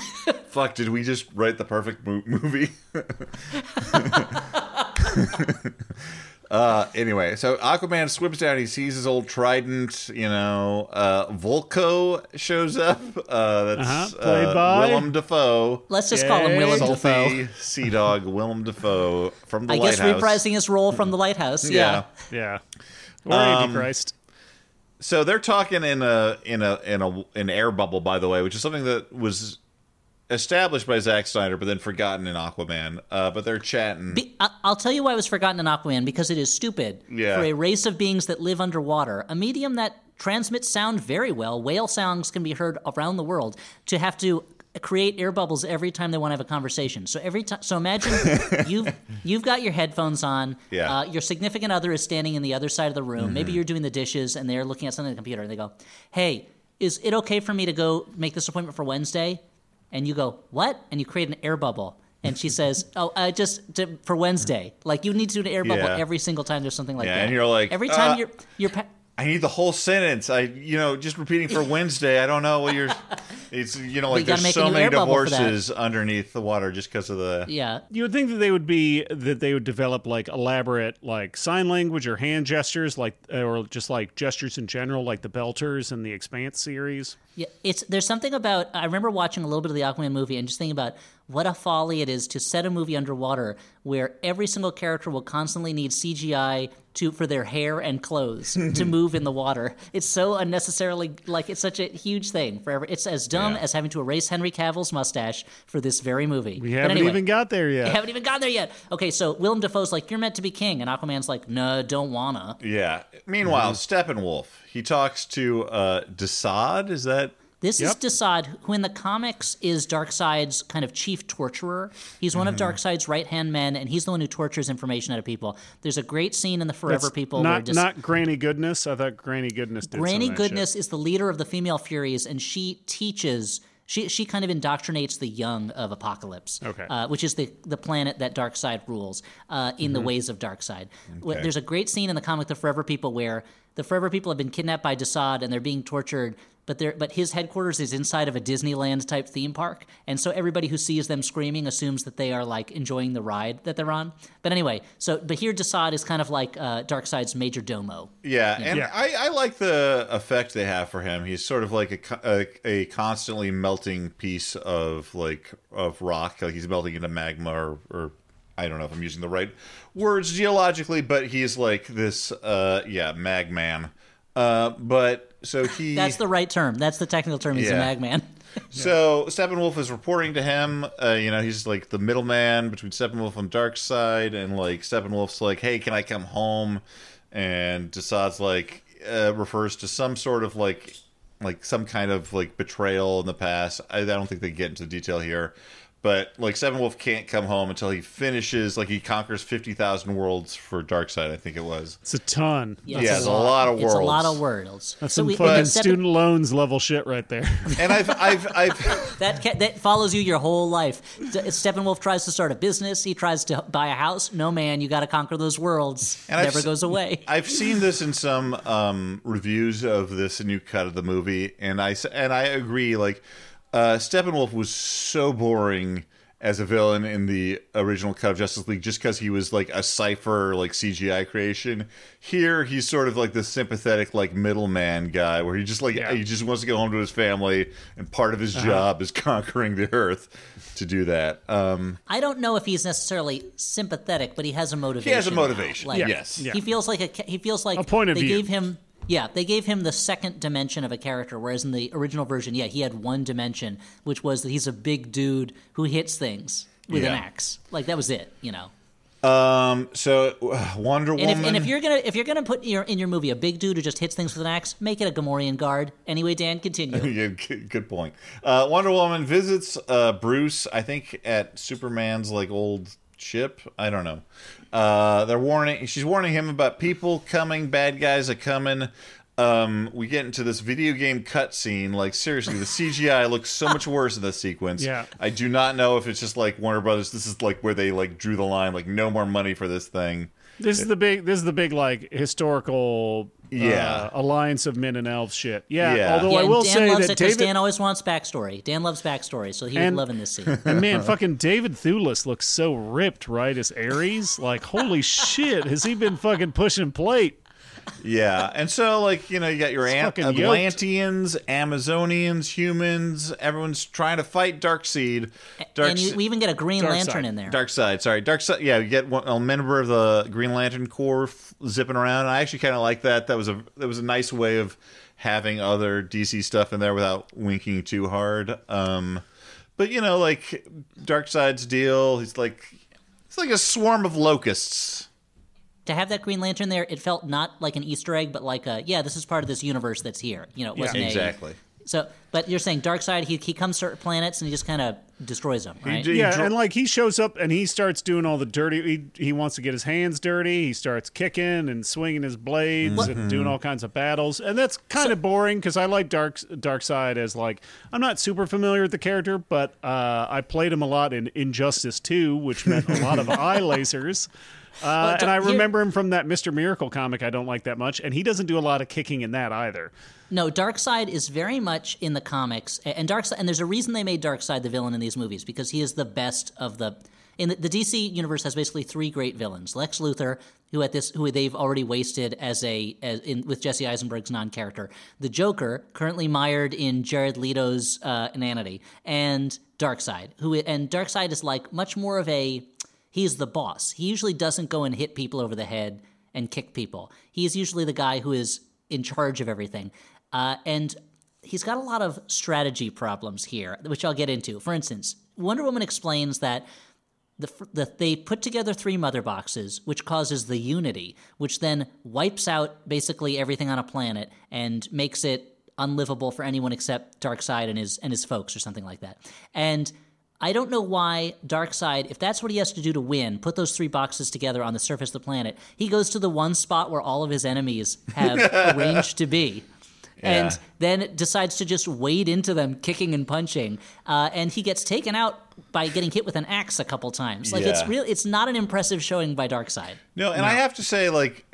Fuck! Did we just write the perfect mo- movie? Uh, anyway, so Aquaman swims down. He sees his old trident. You know, uh, Vulko shows up. Uh, that's Uh-huh, played uh, by- Willem Dafoe. Let's just call him Yay. Willem Dafoe. Sea dog Willem Dafoe from the Lighthouse. I guess reprising his role from the <laughs> lighthouse. yeah. Yeah. Yeah. Or Um, Antichrist. So they're talking in a in a in a an air bubble, by the way, which is something that was established by Zack Snyder, but then forgotten in Aquaman. Uh, but they're chatting. Be- I- I'll tell you why it was forgotten in Aquaman because it is stupid Yeah. for a race of beings that live underwater, a medium that transmits sound very well. Whale sounds can be heard around the world. To have to create air bubbles every time they want to have a conversation. So every time, so imagine <laughs> you've you've got your headphones on. Yeah. Mm-hmm. Uh, your significant other is standing in the other side of the room. Maybe you're doing the dishes and they're looking at something on the computer and they go, "Hey, is it okay for me to go make this appointment for Wednesday?" And you go, "What?" And you create an air bubble. and she says, <laughs> "Oh, uh, just to, for Wednesday. Like you need to do an air bubble Yeah. every single time there's something like Yeah, that." and you're like, every time uh, you're you're. Pa- I need the whole sentence. I, you know, just repeating for Wednesday. I don't know what you're. <laughs> It's you know, like you there's so many air bubble for that. divorces underneath the water just because of the. yeah, You would think that they would be that they would develop like elaborate like sign language or hand gestures, like or just like gestures in general, like the Belters and the Expanse series. Yeah, it's there's something about I remember watching a little bit of the Aquaman movie and just thinking about what a folly it is to set a movie underwater where every single character will constantly need CGI to for their hair and clothes <laughs> to move in the water. It's so unnecessarily like it's such a huge thing for every, it's as dumb Yeah. as having to erase Henry Cavill's mustache for this very movie. We But haven't anyway, even got there I yet. haven't even gotten there yet. Okay, so Willem Dafoe's like, "You're meant to be king," and Aquaman's like, "No, don't wanna." Yeah. Meanwhile, Mm-hmm. Steppenwolf he talks to uh, Desaad. Is that This Yep. is Desaad, who in the comics is Darkseid's kind of chief torturer. He's one of Mm-hmm. Darkseid's right hand men, and he's the one who tortures information out of people. There's a great scene in the Forever That's People where not Des- not Granny Goodness. I thought Granny Goodness did. Granny that shit. Goodness is the leader of the female Furies, and she teaches. She, she kind of indoctrinates the young of Apokolips, Okay. uh, which is the, the planet that Darkseid rules uh, in Mm-hmm. the ways of Darkseid. Wh- There's a great scene in the comic The Forever People where the Forever People have been kidnapped by Desaad and they're being tortured, but they're, but his headquarters is inside of a Disneyland type theme park, and so everybody who sees them screaming assumes that they are like enjoying the ride that they're on. But anyway, so but here Desaad is kind of like uh, Darkseid's major domo. Yeah, and Yeah. I, I like the effect they have for him. He's sort of like a, a, a constantly melting piece of like of rock, like he's melting into magma, or, or I don't know if I'm using the right words geologically, but he's like this, uh, yeah, magman. Uh, but so he <laughs> That's the right term. That's the technical term. He's Yeah. a magman. <laughs> So Steppenwolf is reporting to him. Uh, you know, he's like the middleman between Steppenwolf and Darkseid, and like Steppenwolf's like, "Hey, can I come home?" And Desaad's like uh, refers to some sort of like like some kind of like betrayal in the past. I, I don't think they get into detail here. But like Steppenwolf can't come home until he finishes, like he conquers fifty thousand worlds for Darkseid. I think it was. It's a ton. Yeah, Yeah, it's a lot of worlds. It's a lot of worlds. That's So some we- fucking and student loans level shit right there. And I've, I've, I've. <laughs> That ca- that follows you your whole life. D- Steppenwolf tries to start a business. He tries to buy a house. No man, you got to conquer those worlds. And I've Never s- goes away. I've seen this in some um, reviews of this new cut of the movie, and I and I agree. Like uh, Steppenwolf was so boring as a villain in the original cut of Justice League, just because he was like a cipher, like CGI creation. Here, he's sort of like the sympathetic, like middleman guy, where he just like Yeah. he just wants to go home to his family, and part of his job is <laughs> conquering the Earth to do that. Um, I don't know if he's necessarily sympathetic, but he has a motivation. he has a motivation. Like, yes. Yeah. He feels like a he feels like A point of they view. gave him yeah they gave him the second dimension of a character whereas in the original version yeah he had one dimension which was that he's a big dude who hits things with an axe like that was it you know Um. So uh, <sighs> Wonder and Woman. if, and if you're gonna if you're gonna put in your in your movie a big dude who just hits things with an axe make it a Gamorrean guard anyway Dan continue <laughs> yeah, good, good point. Uh, Wonder Woman visits uh, Bruce, I think, at Superman's like old ship. I don't know. Uh, they're warning. She's warning him about people coming, bad guys are coming. Um, we get into this video game cutscene. Like seriously, the CGI looks so much <laughs> worse in this sequence. Yeah. I do not know if it's just like Warner Brothers. This is like where they like drew the line. Like no more money for this thing. This is the big. This is the big like historical. Yeah. Uh, alliance of men and elves shit. Yeah. Yeah. Although yeah, I will Dan say loves that it David Dan always wants backstory Dan loves backstory so he And- loving this scene <laughs> and man, <laughs> fucking David Thewlis looks so ripped, right? As Ares, like holy shit, has he been fucking pushing plate? Yeah, and so like you know you got your An- fucking yoked. Atlanteans, Amazonians, humans. Everyone's trying to fight Darkseid. Dark and you, we even get a Green Dark Lantern side. in there Dark Side, sorry, Dark Side. Yeah, you get one, a member of the Green Lantern Corps f- zipping around. I actually kind of like that. That was a that was a nice way of having other DC stuff in there without winking too hard. Um, but you know, like Darkseid's deal, he's like it's like a swarm of locusts. To have that Green Lantern there, it felt not like an Easter egg, but like a yeah, this is part of this universe that's here. You know, it wasn't exactly. a So, but you're saying Darkseid, he he comes to certain planets and he just kind of destroys them, right? He yeah, dro- and like he shows up and he starts doing all the dirty. He, he wants to get his hands dirty. He starts kicking and swinging his blades and doing all kinds of battles, and that's kind of boring because I like Dark Darkseid as like I'm not super familiar with the character, but uh, I played him a lot in Injustice 2, which meant a lot of <laughs> eye lasers. Uh, and I here- remember him from that Mister Miracle comic I don't like that much, and he doesn't do a lot of kicking in that either. No, Darkseid is very much in the comics, and Darkseid, and there's a reason they made Darkseid the villain in these movies because he is the best of the. In the, the DC universe has basically three great villains: Lex Luthor, who at this who they've already wasted as a as in with Jesse Eisenberg's non-character, the Joker, currently mired in Jared Leto's uh, inanity, and Darkseid, who and Darkseid is like much more of a he's the boss. He usually doesn't go and hit people over the head and kick people. He is usually the guy who is in charge of everything. Uh, and he's got a lot of strategy problems here, which I'll get into. For instance, Wonder Woman explains that the, the, they put together three mother boxes, which causes the unity, which then wipes out basically everything on a planet and makes it unlivable for anyone except Darkseid and his and his folks or something like that. And I don't know why Darkseid, if that's what he has to do to win, put those three boxes together on the surface of the planet, he goes to the one spot where all of his enemies have <laughs> arranged to be. And Yeah. then decides to just wade into them, kicking and punching, uh, and he gets taken out by getting hit with an axe a couple times. Like it's real. It's not an impressive showing by Darkseid. No, and I have to say, like,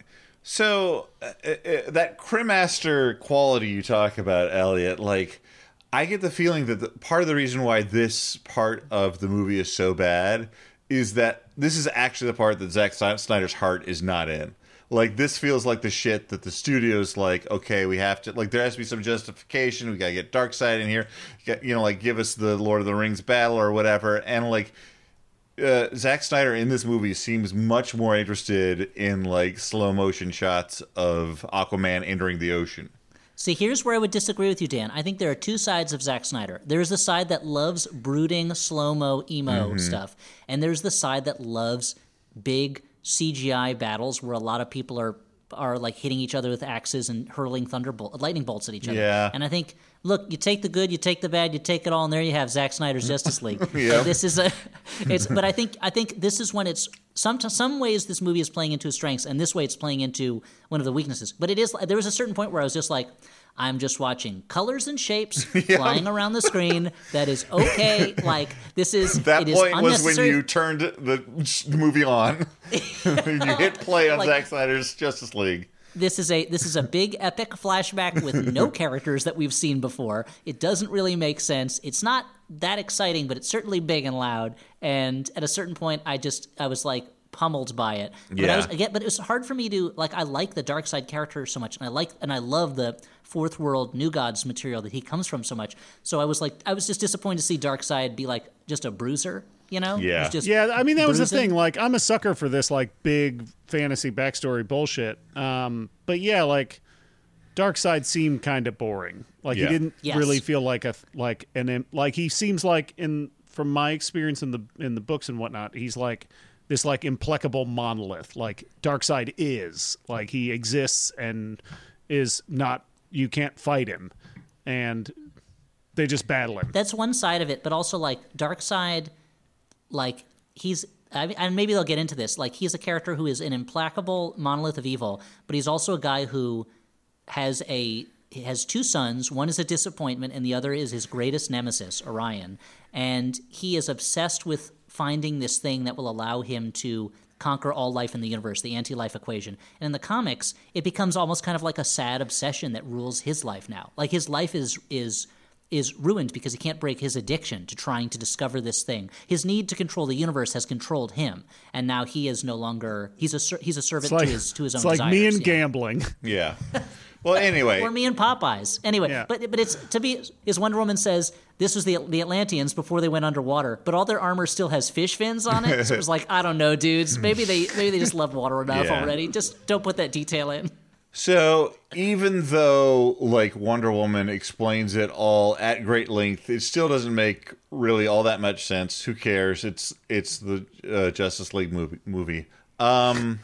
so uh, uh, that Cremaster quality you talk about, Elliot, like, I get the feeling that the, part of the reason why this part of the movie is so bad is that this is actually the part that Zack Snyder's heart is not in. Like, this feels like the shit that the studio's like, okay, we have to, like, there has to be some justification. We gotta get Darkseid in here, get, you know, like, give us the Lord of the Rings battle or whatever. And, like, uh, Zack Snyder in this movie seems much more interested in like slow motion shots of Aquaman entering the ocean. See, here's where I would disagree with you, Dan. I think there are two sides of Zack Snyder. There's the side that loves brooding, slow mo, emo Mm-hmm. stuff, and there's the side that loves big CGI battles where a lot of people are are like hitting each other with axes and hurling thunderbolt, lightning bolts at each other. Yeah. And I think, look, you take the good, you take the bad, you take it all, and there you have Zack Snyder's <laughs> Justice League. <laughs> Yep. This is a, it's. But I think I think this is when it's some some ways this movie is playing into its strengths, and this way it's playing into one of the weaknesses. But it is there was a certain point where I was just like. I'm just watching colors and shapes <laughs> flying around the screen. That is okay. Like this is That it is point was when you turned the, the movie on. you hit play on Like- Zack Snyder's Justice League. This is a this is a big epic flashback with no <laughs> characters that we've seen before. It doesn't really make sense. It's not that exciting, but it's certainly big and loud. And at a certain point, I just I was like pummeled by it. But I Yeah. was again, but it was hard for me to like. I like the Darkseid character so much, and I like and I love the fourth world new gods material that he comes from so much. So I was like, I was just disappointed to see Darkseid be like just a bruiser. You know? It was Yeah. just Yeah, I mean that was the thing. Like I'm a sucker for this like big fantasy backstory bullshit. Um, but yeah, like Darkseid seemed kind of boring. Like Yeah. he didn't Yes. really feel like a like an like he seems like in from my experience in the in the books and whatnot, he's like this like implacable monolith. Like Darkseid is like he exists and is not. You can't fight him, and they just battle him. that's one side of it, but also like Darkseid, like he's I mean, and maybe they'll get into this. Like he's a character who is an implacable monolith of evil, but he's also a guy who has a has two sons. One is a disappointment, and the other is his greatest nemesis, Orion. And he is obsessed with finding this thing that will allow him to conquer all life in the universe, the anti-life equation. And in the comics, it becomes almost kind of like a sad obsession that rules his life now. Like his life is is is ruined because he can't break his addiction to trying to discover this thing. His need to control the universe has controlled him, and now he is no longer he's a ser- he's a servant like to his to his own it's like me and yeah. gambling. <laughs> Yeah. Well, anyway, Or me and Popeyes. Anyway, Yeah. but but it's to be as Wonder Woman says, this was the the Atlanteans before they went underwater, but all their armor still has fish fins on it. So it was like, I don't know, dudes. Maybe they maybe they just love water enough Yeah. already. Just don't put that detail in. So even though like Wonder Woman explains it all at great length, it still doesn't make really all that much sense. Who cares? It's it's the uh, Justice League movie. movie. Um,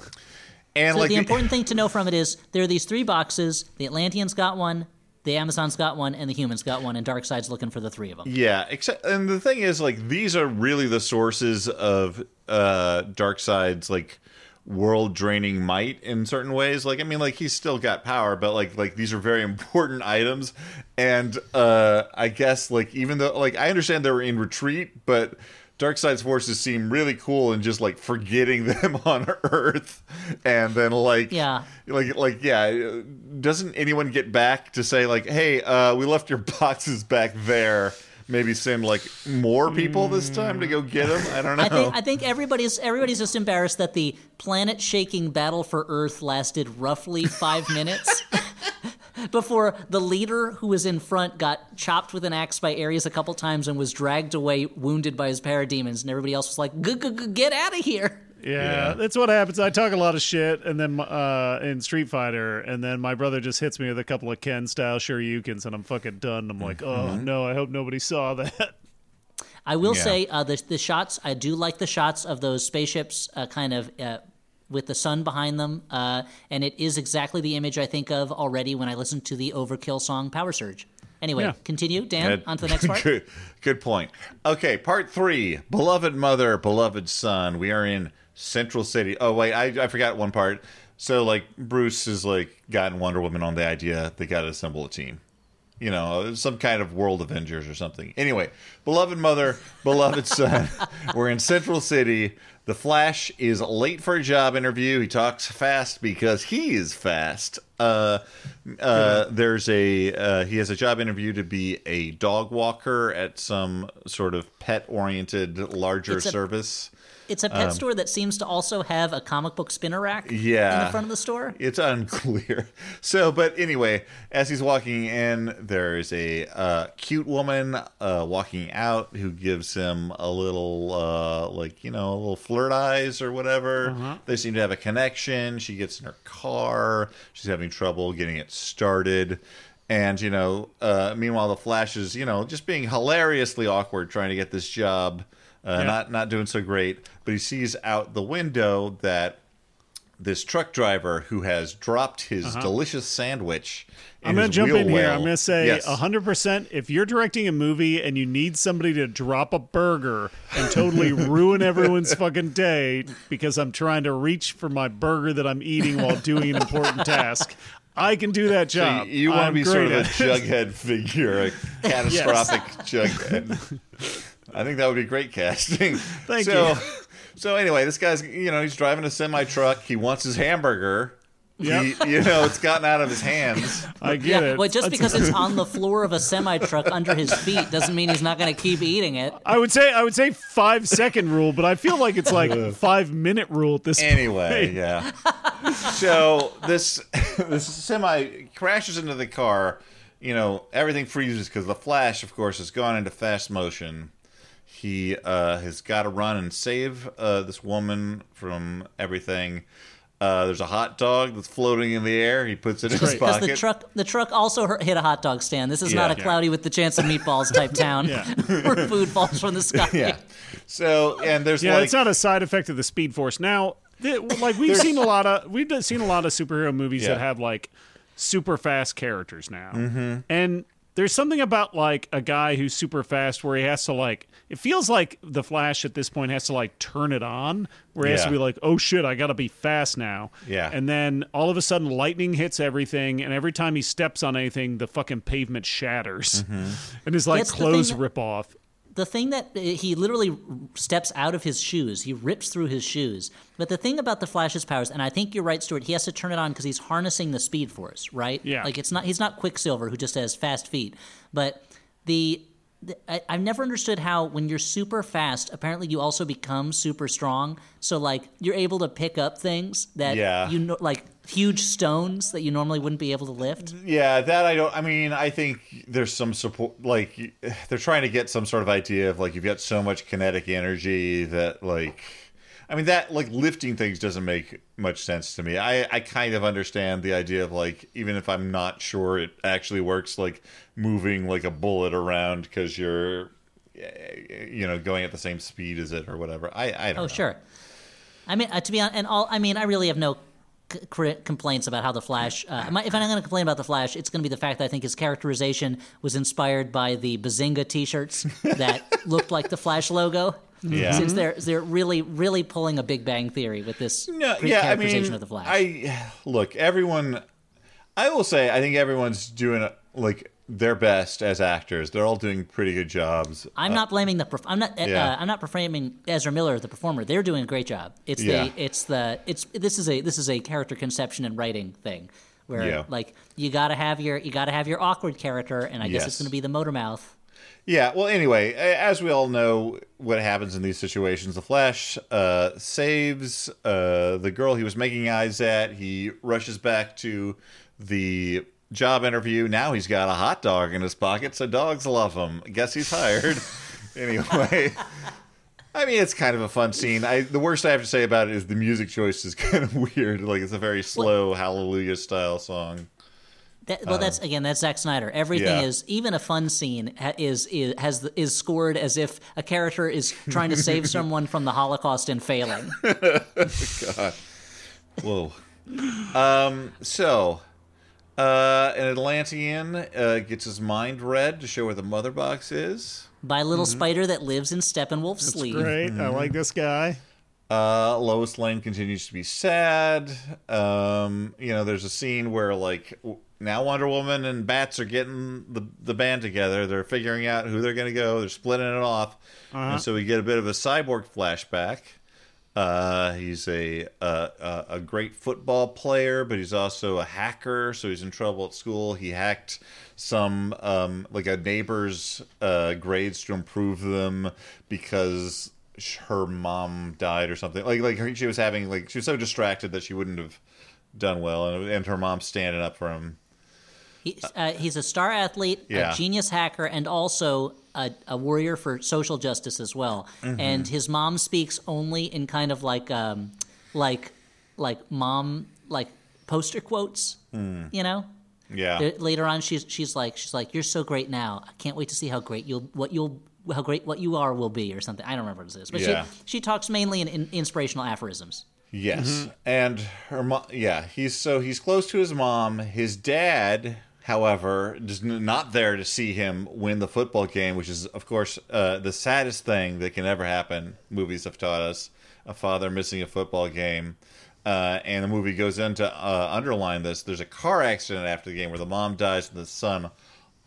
and So like the the- important thing to know from it is there are these three boxes. The Atlanteans got one. the Amazons got one and the humans got one, and Darkseid's looking for the three of them. Yeah, except and the thing is, like, these are really the sources of uh Darkseid's like world draining might in certain ways. Like, I mean, like he's still got power, but like, like these are very <laughs> important items. And uh I guess like even though like I understand they were in retreat, but Darkseid's forces seem really cool and just like forgetting <laughs> them on Earth, and then like Yeah. like like yeah, doesn't anyone get back to say like, hey, uh, we left your <laughs> boxes back there. Maybe send like more people this time to go mm. get them. I don't know. I think I think everybody's everybody's just embarrassed that the planet shaking battle for Earth lasted roughly five <laughs> minutes. <laughs> Before the leader who was in front got chopped with an axe by Ares a couple times and was dragged away wounded by his parademons, and everybody else was like, "G- g- g- "Get out of here!" Yeah, Yeah. that's what happens. I talk a lot of shit, and then uh, in Street Fighter, and then my brother just hits me with a couple of Ken style Shoryukens, and I'm fucking done. I'm like, oh no, I hope nobody saw that. <laughs> I will Yeah. say uh, the the shots. I do like the shots of those spaceships, uh, kind of uh, with the sun behind them, uh, and it is exactly the image I think of already when I listen to the Overkill song "Power Surge." Anyway, Yeah. continue, Dan. Good. On to the next <laughs> part. good, good point. Okay, part three. Beloved mother, beloved son. We are in Central City. Oh wait, I, I forgot one part. So like Bruce has like gotten Wonder Woman on the idea they got to assemble a team. You know, some kind of World Avengers or something. Anyway, beloved mother, beloved <laughs> son. We're in Central City. The Flash is late for a job interview. He talks fast because he is fast. Uh, uh, there's a uh, he has a job interview to be a dog walker at some sort of pet oriented larger It's a- service. It's a pet store that seems to also have a comic book spinner rack yeah, in the front of the store. It's unclear. <laughs> So, but anyway, as he's walking in, there's a uh, cute woman uh, walking out who gives him a little, uh, like, you know, a little flirt eyes or whatever. They seem to have a connection. She gets in her car. She's having trouble getting it started. And, you know, uh, meanwhile, the Flash is, you know, just being hilariously awkward trying to get this job. Uh, Yeah. Not not doing so great, but he sees out the window that this truck driver who has dropped his delicious sandwich. In Uh-huh. I'm going to jump in here. I'm going to say Yes. 100% if you're directing a movie and you need somebody to drop a burger and totally ruin <laughs> everyone's fucking day because I'm trying to reach for my burger that I'm eating while doing an important <laughs> task, I can do that So job. you, want to be sort of a jughead figure, a <laughs> catastrophic jughead. I think that would be great casting. <laughs> Thank so, you. So anyway, this guy's you know he's driving a semi truck. He wants his hamburger. Yep. He, you know, it's gotten out of his hands. I get Yeah, it. well, just That's- because it's on the floor of a semi truck under his feet doesn't mean he's not going to keep eating it. I would say I would say five second rule, but I feel like it's like <laughs> five minute rule at this Anyway, point. <laughs> yeah. So this this semi crashes into the car. You know, everything freezes because the Flash, of course, has gone into fast motion. He uh, has got to run and save uh, this woman from everything. Uh, there's a hot dog that's floating in the air. He puts it in his pocket. the truck, the truck also hit a hot dog stand. This is not Yeah. a cloudy with the chance of meatballs type <laughs> town <laughs> where food falls from the <laughs> sky. yeah. So and there's Yeah, like it's not a side effect of the Speed Force. Now, th- like we've seen a lot of we've seen a lot of superhero movies Yeah. that have like super fast characters now, mm-hmm. and there's something about like a guy who's super fast where he has to like it feels like the Flash at this point has to like turn it on where he has to be like, oh shit, I gotta be fast now. Yeah. and then all of a sudden lightning hits everything, and every time he steps on anything, the fucking pavement shatters, Mm-hmm. and his like That's the thing clothes that- rip off. the thing that uh, he literally steps out of his shoes, he rips through his shoes. But the thing about the Flash's powers, and I think you're right, Stuart, he has to turn it on because he's harnessing the Speed Force, right? Yeah. Like it's not he's not Quicksilver who just has fast feet, but the. I, I've never understood how when you're super fast, apparently you also become super strong. So like you're able to pick up things that Yeah. you know, like huge stones that you normally wouldn't be able to lift. Yeah, that I don't. I mean, I think there's some support. Like they're trying to get some sort of idea of like you've got so much kinetic energy that like. I mean that like lifting things doesn't make much sense to me. I I kind of understand the idea of like even if I'm not sure it actually works like moving like a bullet around because you're eh, you know going at the same speed as it or whatever. I I don't Oh know. sure. I mean, uh, to be honest, and all I mean, I really have no c- complaints about how the Flash. Uh, my- if I'm going to complain about the Flash, it's going to be the fact that I think his characterization was inspired by the Bazinga T-shirts that <laughs> looked like the Flash logo. Yeah. Since they're they're really really pulling a Big Bang Theory with this No, cre- yeah, I characterization mean, of the Flash. I look everyone. I will say, I think everyone's doing like their best as actors. They're all doing pretty good jobs. I'm not blaming the. I'm not. yeah. Uh, I'm not framing Ezra Miller, as the performer. They're doing a great job. It's Yeah. the. It's the. It's this is a this is a character conception and writing thing, where Yeah. like you got to have your you got to have your awkward character, and I guess it's going to be the motor mouth. Yeah, well, anyway, as we all know, what happens in these situations, the Flash uh, saves uh, the girl he was making eyes at. He rushes back to the job interview. Now he's got a hot dog in his pocket, so dogs love him. Guess he's hired. <laughs> anyway. <laughs> I mean, it's kind of a fun scene. I the worst I have to say about it is the music choice is <laughs> kind of weird. Like it's a very slow Hallelujah style song. That, well, that's again that's Zack Snyder. Everything yeah. is even a fun scene is is has is scored as if a character is trying to save <laughs> someone from the Holocaust and failing. <laughs> God, Whoa. Um, so, uh, an Atlantean uh, gets his mind read to show where the mother box is. by a little spider that lives in Steppenwolf's sleeve. Great. I like this guy. Uh, Lois Lane continues to be sad. Um, you know, there's a scene where like now Wonder Woman and Bats are getting the the band together. They're figuring out who they're going to go. They're splitting it off, and so we get a bit of a cyborg flashback. Uh, he's a, a a great football player, but he's also a hacker. So he's in trouble at school. He hacked some um, like a neighbor's uh, grades to improve them because her mom died or something. Like like her, she was having like she was so distracted that she wouldn't have done well, and, and her mom standing up for him. He, uh, he's a star athlete, Yeah. a genius hacker, and also a, a warrior for social justice as well. Mm-hmm. And his mom speaks only in kind of like, um, like, like mom, like poster quotes. Hmm. You know. Yeah, Later on, she's she's like she's like you're so great now. I can't wait to see how great you'll what you'll how great what you are will be or something. I don't remember what it is, but Yeah. she she talks mainly in, in inspirational aphorisms. Yes, and her mom. Yeah, he's so he's close to his mom. His dad, however, is not there to see him win the football game, which is, of course, uh, the saddest thing that can ever happen. Movies have taught us a father missing a football game. Uh, and the movie goes into uh, underline this. There's a car accident after the game where the mom dies and the son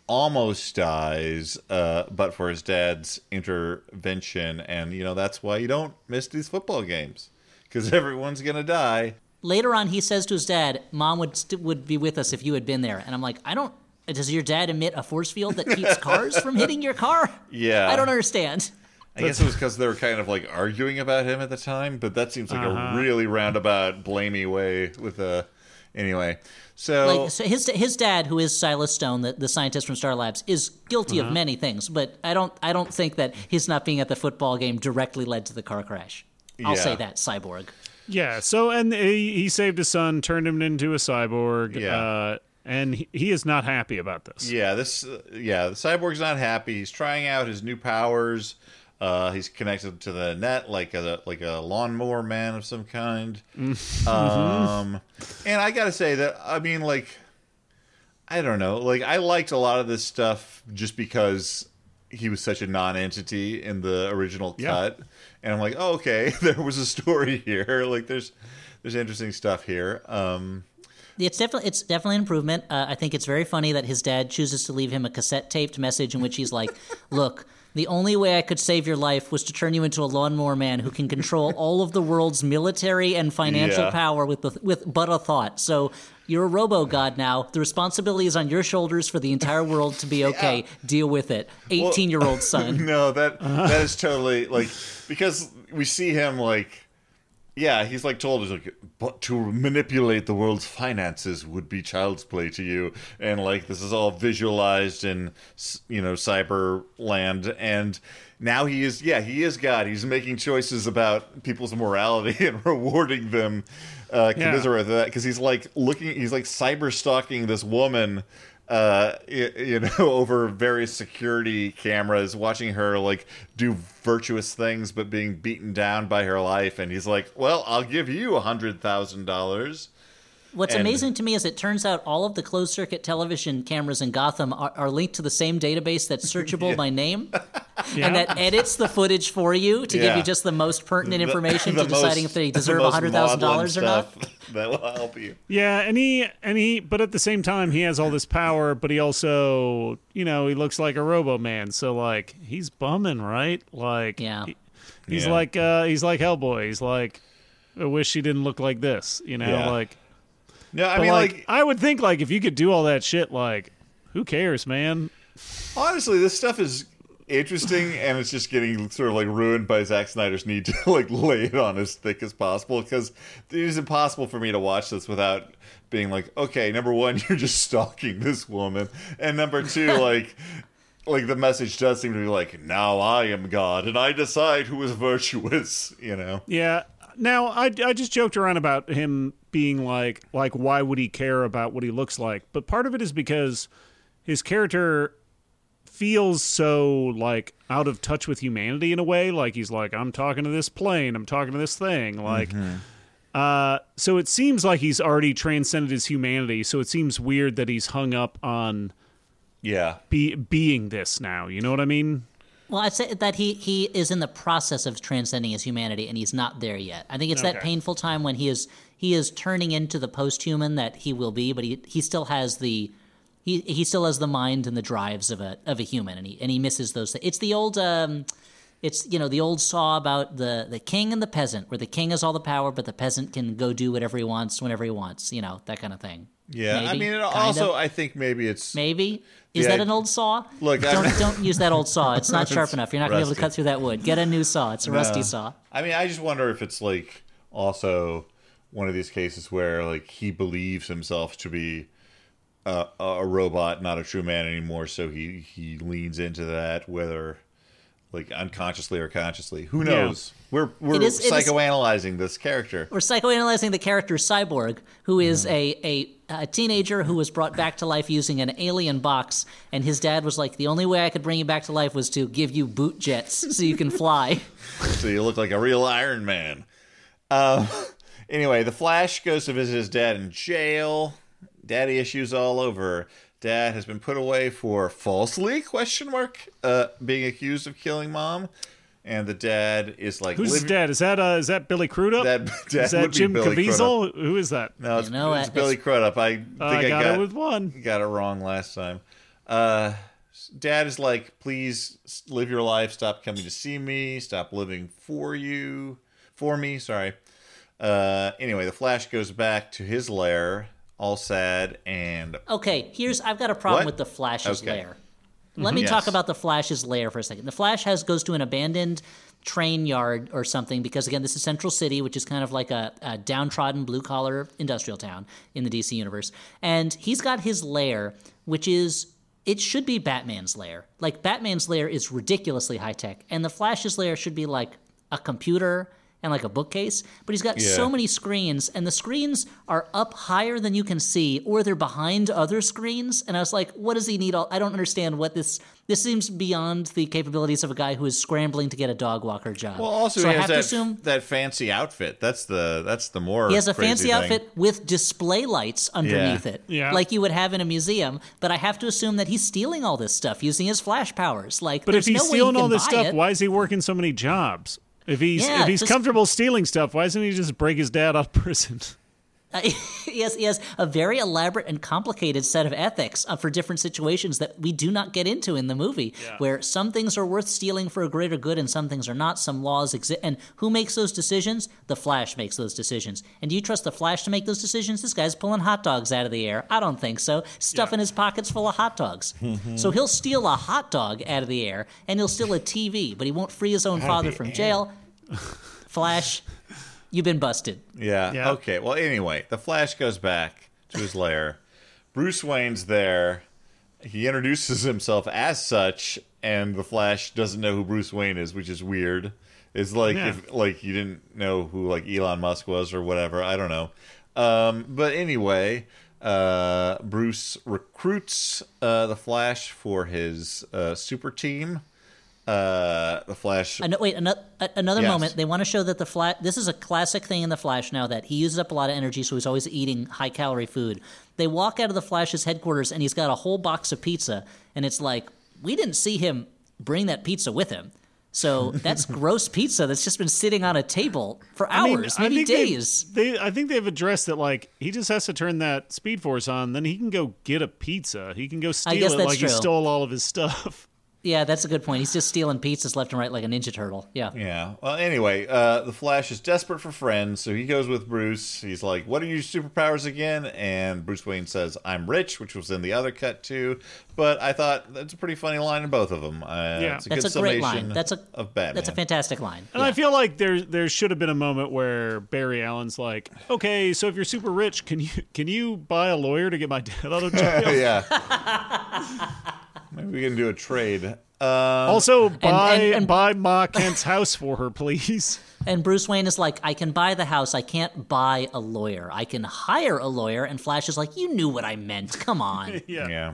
almost dies, uh, but for his dad's intervention. And, you know, that's why you don't miss these football games because everyone's going to die. Later on, he says to his dad, "Mom would st- would be with us if you had been there." And I'm like, I don't. Does your dad emit a force field that keeps <laughs> cars from hitting your car? Yeah. I don't understand. I guess it was because they were kind of like arguing about him at the time, but that seems like a really roundabout, blamey way with a. Anyway, so, Like so his his dad, who is Silas Stone, the, the scientist from Star Labs, is guilty Uh-huh. of many things. But I don't I don't think that his not being at the football game directly led to the car crash. I'll Yeah. say that cyborg. Yeah. So, and he, he saved his son, turned him into a cyborg. Yeah. Uh, and he, he is not happy about this. yeah, this, uh, yeah, the cyborg's not happy. He's trying out his new powers. Uh, he's connected to the net like a like a lawnmower man of some kind. um, and I gotta say that I mean, like, I don't know, like I liked a lot of this stuff just because he was such a non-entity in the original Yeah. cut, and I'm like, oh, okay, <laughs> there was a story here. <laughs> Like, there's there's interesting stuff here. Um, It's definitely it's definitely an improvement. Uh, I think it's very funny that his dad chooses to leave him a cassette taped message in which he's like, <laughs> "Look, the only way I could save your life was to turn you into a lawnmower man who can control <laughs> all of the world's military and financial Yeah. power with the, with but a thought." So you're a robo god now. The responsibility is on your shoulders for the entire world to be <laughs> okay. Deal with it, eighteen year old <laughs> son. No, that that is totally like because we see him like yeah, he's like told us like but to manipulate the world's finances would be child's play to you and like this is all visualized in you know cyber land and now he is yeah, he is God. He's making choices about people's morality <laughs> and rewarding them uh Yeah. commiserate with that because he's like looking he's like cyber stalking this woman uh you know <laughs> over various security cameras watching her like do virtuous things but being beaten down by her life. And he's like well i'll give you a hundred thousand dollars What's And- amazing to me is it turns out all of the closed circuit television cameras in Gotham are, are linked to the same database that's <laughs> searchable by name, Yeah. <laughs> and that edits the footage for you to give you just the most pertinent information The to deciding if they deserve most hundred thousand dollars or not. <laughs> That will help you. Yeah, and he and he, but at the same time, he has all this power, but he also, you know, he looks like a Robo Man. So like, he's bumming, right? Like, Yeah. he- he's Yeah. like, uh, he's like Hellboy. He's like, I wish he didn't look like this, you know, Yeah. like. No, I But mean, like, like, I would think like if you could do all that shit, like, who cares, man? honestly, this stuff is interesting, and it's just getting sort of like ruined by Zack Snyder's need to <laughs> like lay it on as thick as possible because it is impossible for me to watch this without being like, okay, number one, <laughs> you're just stalking this woman, and number two, <laughs> like. Like the message does seem to be like, now I am God and I decide who is virtuous, you know. Yeah. Now I, I just joked around about him being like like why would he care about what he looks like? But part of it is because his character feels so like out of touch with humanity in a way. Like he's like I'm talking to this plane, I'm talking to this thing. Like uh so it seems like he's already transcended his humanity. So it seems weird that he's hung up on Yeah. be being this now. You know what I mean? Well, I'd say that he he is in the process of transcending his humanity, and he's not there yet. I think it's that painful time when he is he is turning into the post-human that he will be, but he he still has the he he still has the mind and the drives of a of a human, and he and he misses those. Things. It's the old. Um, it's you know the old saw about the the king and the peasant, where the king has all the power, but the peasant can go do whatever he wants whenever he wants. You know that kind of thing. Yeah. I mean, it also, of. I think maybe it's. Maybe is Yeah, that an old saw? Look, I'm- don't <laughs> don't use that old saw. It's not sharp It's enough. You're not gonna be able to cut through that wood. Get a new saw. It's a rusty No. saw. I mean, I just wonder if it's like also one of these cases where like he believes himself to be a, a robot, not a true man anymore, so he he leans into that, whether like unconsciously or consciously. Who knows? We're we're is- it is- psychoanalyzing this character. We're psychoanalyzing the character Cyborg, who is Mm-hmm. a, a a teenager who was brought back to life using an alien box, and his dad was like, "The only way I could bring you back to life was to give you boot jets so you can fly." <laughs> so you look like a real Iron Man. Um, <laughs> anyway, the Flash goes to visit his dad in jail. Daddy issues all over. Dad has been put away for falsely question mark uh, being accused of killing mom, and the dad is like Who's his living- dad? Is that uh is that Billy Crudup? That dad is that would be Jim Billy Caviezel? Who is that? No, it's, You know it's? Billy Crudup. I think Uh, I, I got, got it with one. got it wrong last time. Uh, Dad is like, please live your life. Stop coming to see me. Stop living for you, for me. Sorry. Uh, anyway, the Flash goes back to his lair, all sad and Okay, here's I've got a problem What? with the Flash's Okay. lair. Let me mm-hmm. Yes. talk about the Flash's lair for a second. The Flash has goes to an abandoned train yard or something because again, this is Central City, which is kind of like a, a downtrodden blue collar industrial town in the DC universe, and he's got his lair, which is it should be Batman's lair. Like Batman's lair is ridiculously high tech, and the Flash's lair should be like a computer and like a bookcase, but he's got so many screens, and the screens are up higher than you can see, or they're behind other screens. And I was like, what does he need? All I don't understand what this. This seems beyond the capabilities of a guy who is scrambling to get a dog walker job. well, also so he I has have that to assume that fancy outfit. That's the that's the more he has a crazy fancy thing. outfit with display lights underneath Yeah. it, Yeah. like you would have in a museum. But I have to assume that he's stealing all this stuff using his flash powers. Like, But if he's no stealing he all this stuff, it. why is he working so many jobs? If he's Yeah, if he's just- comfortable stealing stuff, why doesn't he just break his dad out of prison? <laughs> Uh, he, has, he has a very elaborate and complicated set of ethics uh, for different situations that we do not get into in the movie, where some things are worth stealing for a greater good and some things are not. Some laws exist. And who makes those decisions? The Flash makes those decisions. And do you trust the Flash to make those decisions? This guy's pulling hot dogs out of the air. I don't think so. Stuffing his pockets full of hot dogs. so he'll steal a hot dog out of the air and he'll steal a TV, but he won't free his own father from jail. Flash, you've been busted. Yeah. Yeah. Okay. Well, anyway, the Flash goes back to his lair. Bruce Wayne's there. He introduces himself as such, and the Flash doesn't know who Bruce Wayne is, which is weird. It's like Yeah. if like you didn't know who like Elon Musk was or whatever. I don't know. Um, but anyway, uh, Bruce recruits uh, the Flash for his uh, super team. Uh, the Flash. Ano- wait, another, another Yes. moment. They want to show that the Flash. This is a classic thing in the Flash now that he uses up a lot of energy, so he's always eating high calorie food. They walk out of the Flash's headquarters, and he's got a whole box of pizza, and it's like we didn't see him bring that pizza with him. So <laughs> that's gross pizza that's just been sitting on a table for I mean, hours, I maybe think they've- days. They, I think they've addressed that. Like, he just has to turn that Speed Force on, then he can go get a pizza. He can go steal it like true. he stole all of his <laughs> stuff. Yeah, that's a good point. He's just stealing pizzas left and right like a Ninja Turtle. Yeah. Yeah. Well, anyway, uh, the Flash is desperate for friends, so he goes with Bruce. He's like, "What are your superpowers again?" And Bruce Wayne says, "I'm rich," which was in the other cut too. But I thought that's a pretty funny line in both of them. Uh, Yeah. it's a That's good a great summation line. That's a of Batman. That's a fantastic line. And Yeah. I feel like there there should have been a moment where Barry Allen's like, "Okay, so if you're super rich, can you can you buy a lawyer to get my dad out of <laughs> jail? yeah. Maybe we can do a trade. Uh, Also, buy and- and- buy Ma Kent's house for her, please." And Bruce Wayne is like, I can buy the house. I can't buy a lawyer. I can hire a lawyer. And Flash is like, you knew what I meant. Come on. <laughs> Yeah. yeah.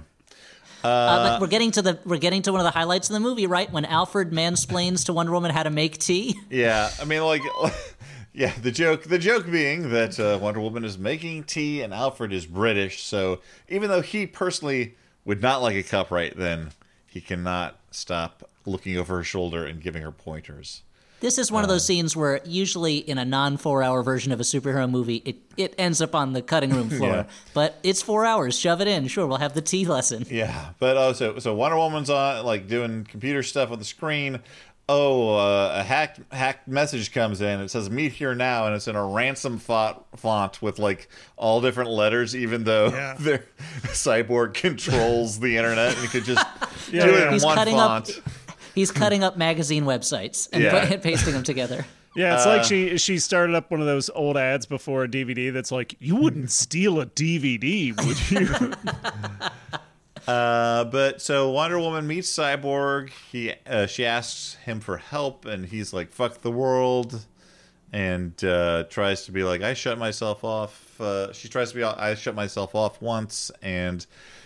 Uh, but we're getting to the we're getting to one of the highlights of the movie, right? When Alfred mansplains to Wonder Woman how to make tea. <laughs> Yeah, I mean, like, <laughs> yeah, the joke, the joke being that uh, Wonder Woman is making tea and Alfred is British, so even though he personally would not like a cup right then, he cannot stop looking over her shoulder and giving her pointers. This is one of those scenes where usually in a non four hour version of a superhero movie, it, it ends up on the cutting room <laughs> floor. Yeah. But it's four hours. Shove it in. Sure, we'll have the tea lesson. Yeah, but also, so Wonder Woman's on like doing computer stuff on the screen. Oh, uh, a hacked hacked message comes in. It says "Meet here now," and it's in a ransom font font with like all different letters. Even though Yeah. <laughs> their <laughs> cyborg controls the internet and could just Yeah, do yeah. it in He's one font. up he's cutting up magazine websites and, Yeah. and <laughs> pasting them together. <laughs> Yeah, it's Uh, like she she started up one of those old ads before a DVD that's like, "You wouldn't steal a DVD, would <laughs> you?" Uh, but so Wonder Woman meets Cyborg. He uh, she asks him for help, and he's like, "Fuck the world," and uh, tries to be like, "I shut myself off." Uh, she tries to be, "I shut myself off once," and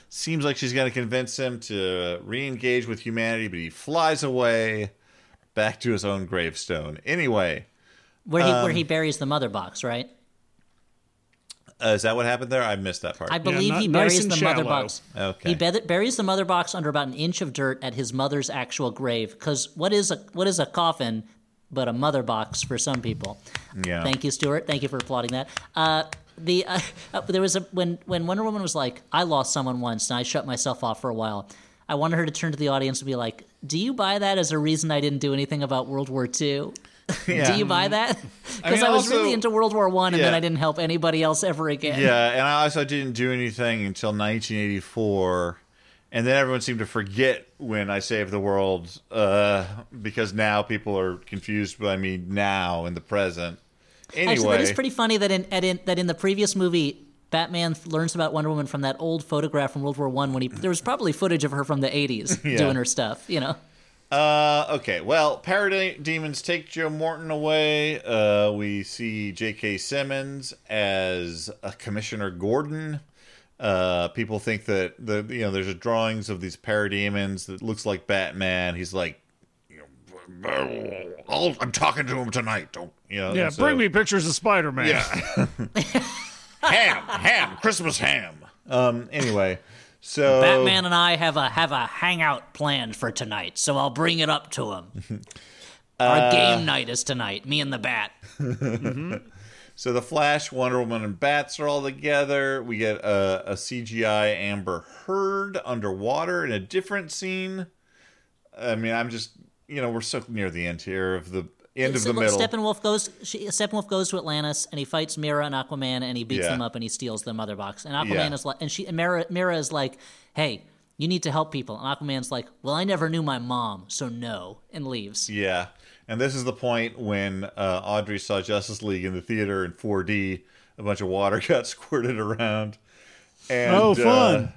seems like she's going to convince him to re-engage with humanity, but he flies away back to his own gravestone. Anyway, Where he Um, where he buries the mother box, right? uh, is that what happened there? I missed that part. I believe ni- he buries and the mother box. Okay. He bur- buries the mother box under about an inch of dirt at his mother's actual grave. Because what is a what is a coffin but a mother box for some people? yeah. Thank you, Stuart. Thank you for applauding that. Uh, the uh, uh, there was a when when Wonder Woman was like, "I lost someone once and I shut myself off for a while." I wanted her to turn to the audience and be like, "Do you buy that as a reason I didn't do anything about World War II?" <laughs> Yeah. Do you buy that? Because I, mean, was also- really into World War One, and then I didn't help anybody else ever again. Yeah, and I also didn't do anything until 1984, and then everyone seemed to forget when I saved the world uh, because now people are confused by me now in the present. Anyway, Actually, that is pretty funny that in, in that in the previous movie, Batman learns about Wonder Woman from that old photograph from World War One when he there was probably footage of her from the eighties <laughs> Yeah. doing her stuff. You know, Uh, okay, well, Parademons take Joe Morton away. Uh, we see J.K. Simmons as a Commissioner Gordon. Uh, people think that the you know there's drawings of these parademons that looks like Batman. He's like, I'll, I'm talking to him tonight. Don't you know? yeah, so- bring me pictures of Spider Man. Yeah. <laughs> ham, ham, Christmas ham. Um. Anyway, so Batman and I have a have a hangout planned for tonight, so I'll bring it up to him. <laughs> Our game night is tonight. Me and the Bat. <laughs> So the Flash, Wonder Woman, and Bats are all together. We get a, a CGI Amber Heard underwater in a different scene. I mean, I'm just you know we're so near the end here of the end of the middle. Steppenwolf goes. She, Steppenwolf goes to Atlantis and he fights Mera and Aquaman and he beats Yeah. them up and he steals the mother box. And Aquaman Yeah. is like, and she and Mera, Mera is like, "Hey, you need to help people." And Aquaman's like, "Well, I never knew my mom, so no," and leaves. Yeah, and this is the point when uh, Audrey saw Justice League in the theater in 4D. A bunch of water <laughs> got squirted around. And, Oh, uh, fun.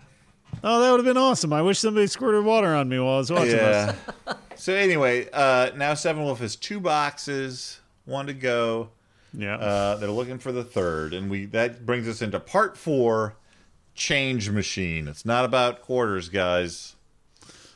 Oh, that would have been awesome. I wish somebody squirted water on me while I was watching this. Yeah. <laughs> so anyway, uh, now Wolf has two boxes, one to go. Yeah. Uh, they're looking for the third, and we that brings us into part four, Change Machine. It's not about quarters, guys.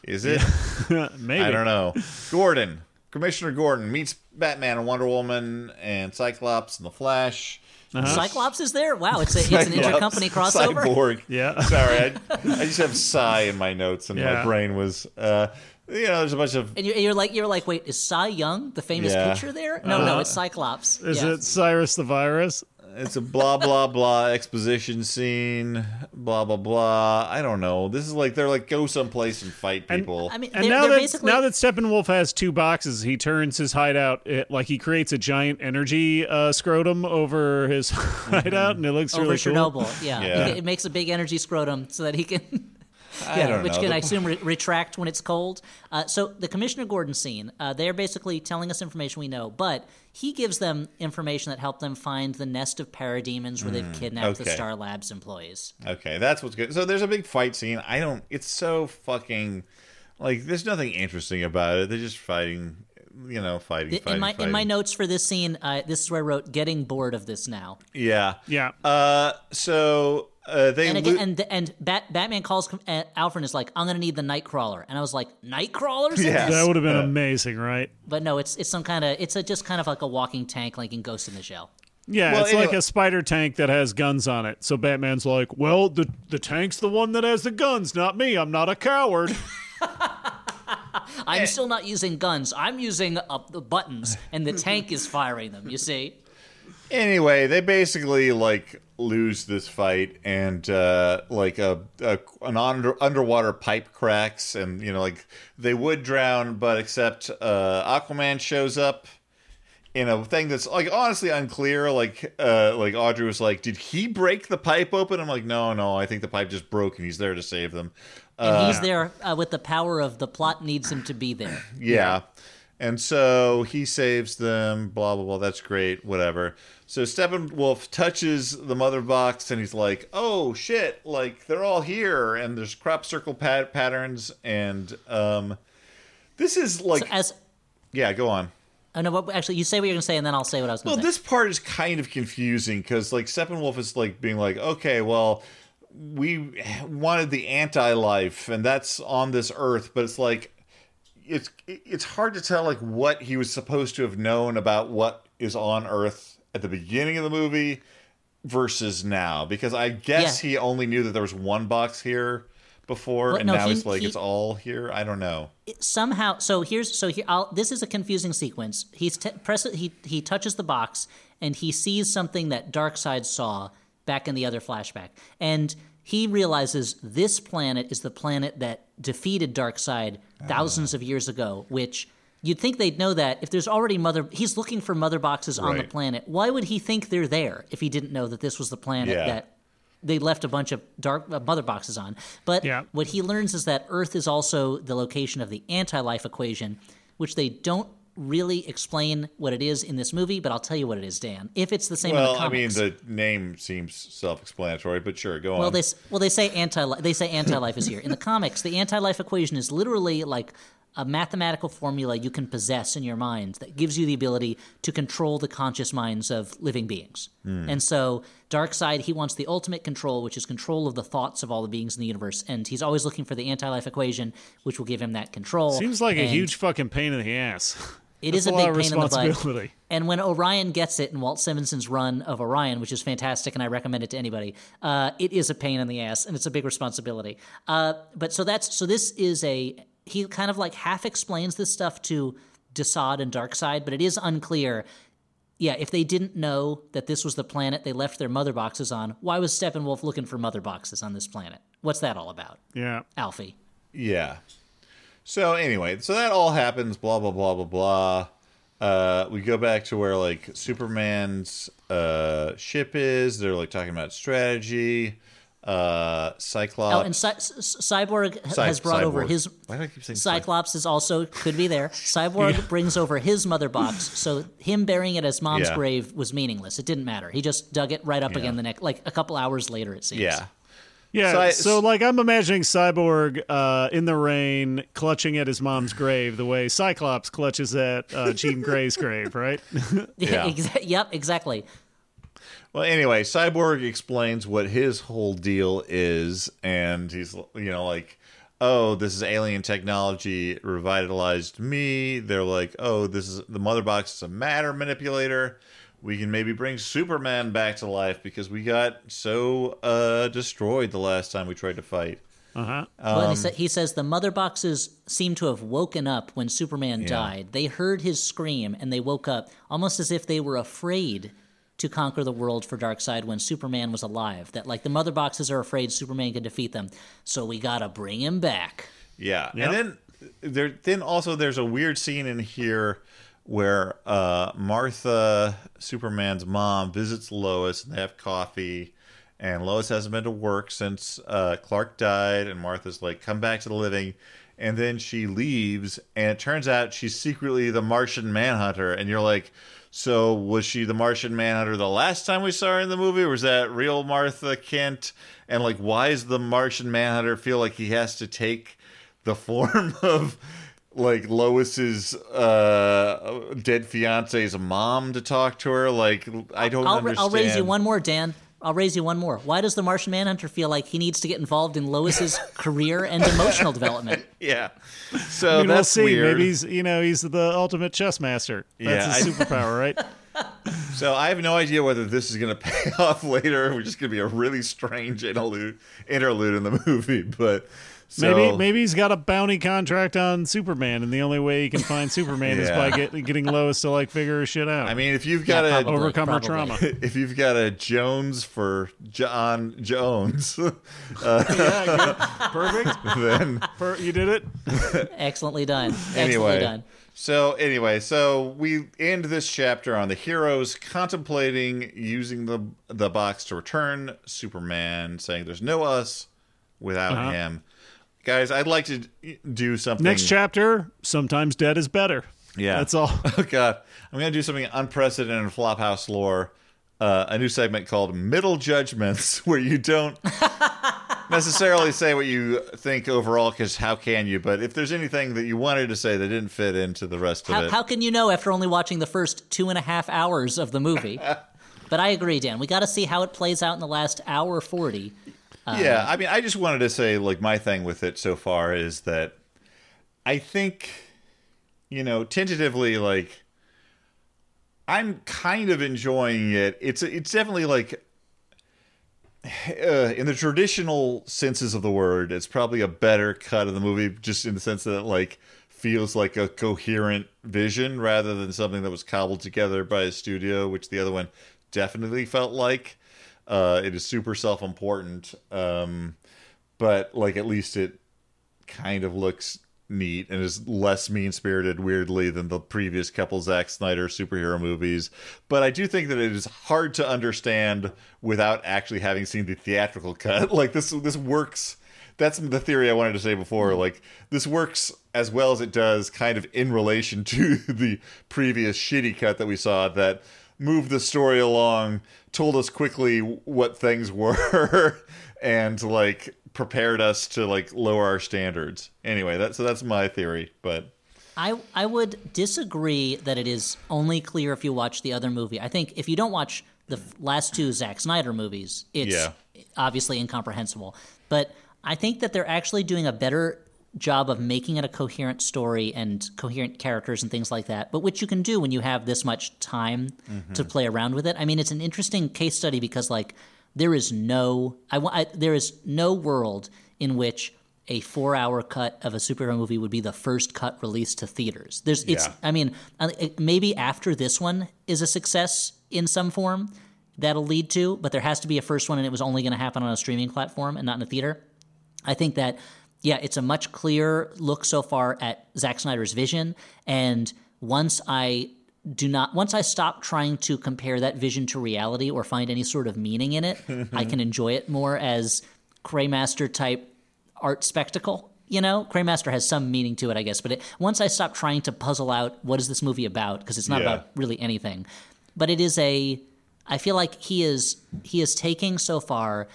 Is it? <laughs> Maybe. I don't know. Gordon, Commissioner Gordon meets Batman and Wonder Woman and Cyclops and the Flash. Cyclops is there. Wow, it's a, it's an <laughs> Cyclops, intercompany crossover. Cyborg. Yeah. Sorry, I, <laughs> I just have Cy in my notes, and my brain was, uh, you know, there's a bunch of And you're, you're like, you're like, wait, is Cy Young the famous Yeah. pitcher there? No, no, it's Cyclops. Is Yeah. it Cyrus the Virus? it's a blah blah blah exposition scene, blah blah blah. I don't know. This is like they're like go someplace and fight people. I mean, And now that basically now that Steppenwolf has two boxes, he turns his hideout it, like he creates a giant energy uh, scrotum over his <laughs> hideout, and it looks over really cool. Chernobyl. Yeah, Yeah. It, it makes a big energy scrotum so that he can. <laughs> I Yeah, don't which know. can I assume re- retract when it's cold. Uh, so the Commissioner Gordon scene, uh, they're basically telling us information we know, but he gives them information that helped them find the nest of parademons where they've kidnapped the Mm. Star Labs employees. Okay, that's what's good. So there's a big fight scene. I don't. It's so fucking like there's nothing interesting about it. They're just fighting. You know, fighting. In fighting, my fighting. in my notes for this scene, uh, this is where I wrote "getting bored of this now." Yeah. Yeah. Uh. So uh, they And again, lo- and and Bat- Batman calls uh, Alfred and is like, "I'm gonna need the Knightcrawler," and I was like, "Nightcrawlers?" Yeah. That would have been amazing, right? But no, it's it's some kind of it's a, just kind of like a walking tank, like in Ghost in the Shell. Yeah, Well, it's like a spider tank that has guns on it. So Batman's like, "Well, the the tank's the one that has the guns, not me. I'm not a coward." <laughs> I'm still not using guns. I'm using uh, the buttons, and the tank is firing them. You see? Anyway, they basically like lose this fight, and uh, like a, a an under, underwater pipe cracks, and you know, like they would drown, but except uh, Aquaman shows up in a thing that's like honestly unclear. Like, uh, like Audrey was like, "Did he break the pipe open?" I'm like, "No, no, I think the pipe just broke, and he's there to save them." And he's there uh, with the power of the plot needs him to be there. Yeah. And so he saves them, blah, blah, blah. That's great, whatever. So Steppenwolf touches the mother box and he's like, oh, shit, like they're all here. And there's crop circle pat- patterns. And um, this is like, As yeah, go on. oh no, what, actually, you say what you're gonna say, and then I'll say what I was gonna Well, say. this part is kind of confusing because like Steppenwolf is like being like, okay, well, we wanted the anti-life, and that's on this Earth, but it's like it's it's hard to tell like what he was supposed to have known about what is on Earth at the beginning of the movie versus now because I guess Yeah. he only knew that there was one box here before, Well, and no, now he- he's like he- it's all here. I don't know. somehow so here's so here I'll, this is a confusing sequence he's t- press he he touches the box and he sees something that darkseid saw back in the other flashback and he realizes this planet is the planet that defeated darkseid thousands of years ago which you'd think they'd know that if there's already mother he's looking for mother boxes on the planet why would he think they're there if he didn't know that this was the planet Yeah. that they left a bunch of dark uh, mother boxes on. But Yeah. what he learns is that Earth is also the location of the anti-life equation, which they don't really explain what it is in this movie. But I'll tell you what it is, Dan. If it's the same in Well, the I mean, the name seems self-explanatory, but sure, go well, on. they s- well they say anti they say anti-life is here. In the comics, the anti-life equation is literally like a mathematical formula you can possess in your mind that gives you the ability to control the conscious minds of living beings. Hmm. And so, Darkseid, he wants the ultimate control, which is control of the thoughts of all the beings in the universe. And he's always looking for the anti-life equation, which will give him that control. Seems like a huge fucking pain in the ass. <laughs> It That's is a, a big pain in the butt. responsibility. And when Orion gets it in Walt Simonson's run of Orion, which is fantastic, and I recommend it to anybody, uh, it is a pain in the ass, and it's a big responsibility. Uh, but so that's so this is a he kind of like half explains this stuff to Desaad and Darkseid, but it is unclear. Yeah, if they didn't know that this was the planet they left their mother boxes on, why was Steppenwolf looking for mother boxes on this planet? What's that all about, Yeah. Alfie? Yeah. So anyway, so that all happens. Blah blah blah blah blah. Uh, we go back to where like Superman's uh, ship is. They're like talking about strategy. Uh, Cyclops. Oh, and Cy- C- Cyborg Cy- has brought over his Why do I keep saying Cy- Cyclops is also could be there. <laughs> Cyborg brings over his mother box, so him burying it as mom's Yeah. grave was meaningless. It didn't matter. He just dug it right up again the next, like a couple hours later. It seems. Yeah. Yeah, So so, like I'm imagining Cyborg uh, in the rain clutching at his mom's grave the way Cyclops clutches at uh, Jean Grey's grave, right? <laughs> Yeah. Exa- yep. Exactly. Well, anyway, Cyborg explains what his whole deal is, and he's you know like, oh, this is alien technology revitalized me. They're like, oh, this is the mother box is a matter manipulator. We can maybe bring Superman back to life because we got so uh, destroyed the last time we tried to fight. Uh huh. well, Um, he, sa- he says the mother boxes seem to have woken up when Superman died. They heard his scream and they woke up almost as if they were afraid to conquer the world for Darkseid when Superman was alive. That like the mother boxes are afraid Superman can defeat them, so we gotta bring him back. Yeah, Yep. and then there, then also there's a weird scene in here where uh, Martha, Superman's mom, visits Lois and they have coffee, and Lois hasn't been to work since uh, Clark died, and Martha's like, "Come back to the living." And then she leaves, and it turns out she's secretly the Martian Manhunter. And you're like, so was she the Martian Manhunter the last time we saw her in the movie? Or was that real Martha Kent? And like, why does the Martian Manhunter feel like he has to take the <laughs> form of like Lois's uh, dead fiance's mom to talk to her? Like, I don't I'll, understand. I'll raise you one more, Dan. I'll raise you one more. Why does the Martian Manhunter feel like he needs to get involved in Lois's <laughs> career and emotional development? <laughs> Yeah. So I mean, we'll that's see. weird. Maybe he's you know he's the ultimate chess master. That's Yeah, his I- superpower, right? <laughs> So I have no idea whether this is going to pay off later. We're just going to be a really strange interlude, interlude in the movie. But so, Maybe maybe he's got a bounty contract on Superman, and the only way he can find Superman is by <laughs> get, getting Lois to like figure his shit out. I mean, if you've got Yeah, a probably. overcome her trauma. <laughs> if you've got a Jones for John Jones, <laughs> yeah, Perfect. then Per- you did it. Excellently done. Excellently anyway. done. So anyway, so we end this chapter on the heroes contemplating using the the box to return Superman, saying there's no us without Uh-huh. him. Guys, I'd like to do something. Next chapter. Sometimes dead is better. Yeah. That's all. <laughs> Oh god, I'm gonna do something unprecedented in Flophouse lore. Uh, a new segment called Middle Judgments, <laughs> where you don't <laughs> necessarily say what you think overall, because how can you? But if there's anything that you wanted to say that didn't fit into the rest of How, it, how can you know after only watching the first two and a half hours of the movie? but I agree, Dan. We got to see how it plays out in the last hour 40. Yeah, I mean, I just wanted to say, like, my thing with it so far is that I think, you know, tentatively, like, I'm kind of enjoying it. It's it's definitely like, uh, in the traditional senses of the word, it's probably a better cut of the movie, just in the sense that it, like feels like a coherent vision rather than something that was cobbled together by a studio, which the other one definitely felt like. Uh, it is super self-important, um, but like at least it kind of looks neat and is less mean-spirited weirdly than the previous couple Zack Snyder superhero movies. But I do think that it is hard to understand without actually having seen the theatrical <laughs> cut. Like this this works. That's the theory I wanted to say before. Like this works as well as it does kind of in relation <laughs> to the previous shitty cut that we saw that moved the story along told us quickly what things <laughs> were and like prepared us to like lower our standards. Anyway, that so that's my theory, but I I would disagree that it is only clear if you watch the other movie. I think if you don't watch the last two Zack Snyder movies, it's Yeah. obviously incomprehensible. But I think that they're actually doing a better job of making it a coherent story and coherent characters and things like that. But which you can do when you have this much time to play around with it. I mean, it's an interesting case study because like there is no I, I there is no world in which a four hour cut of a superhero movie would be the first cut released to theaters. There's it's Yeah. I mean uh, maybe after this one is a success in some form that'll lead to, but there has to be a first one and it was only going to happen on a streaming platform and not in a theater. I think that yeah, it's a much clearer look so far at Zack Snyder's vision. And once I do not, once I stop trying to compare that vision to reality or find any sort of meaning in it, <laughs> I can enjoy it more as Cremaster type art spectacle. You know, Cremaster has some meaning to it, I guess. But it, once I stop trying to puzzle out what is this movie about, because it's not Yeah. about really anything, but it is a. I feel like he is he is taking so far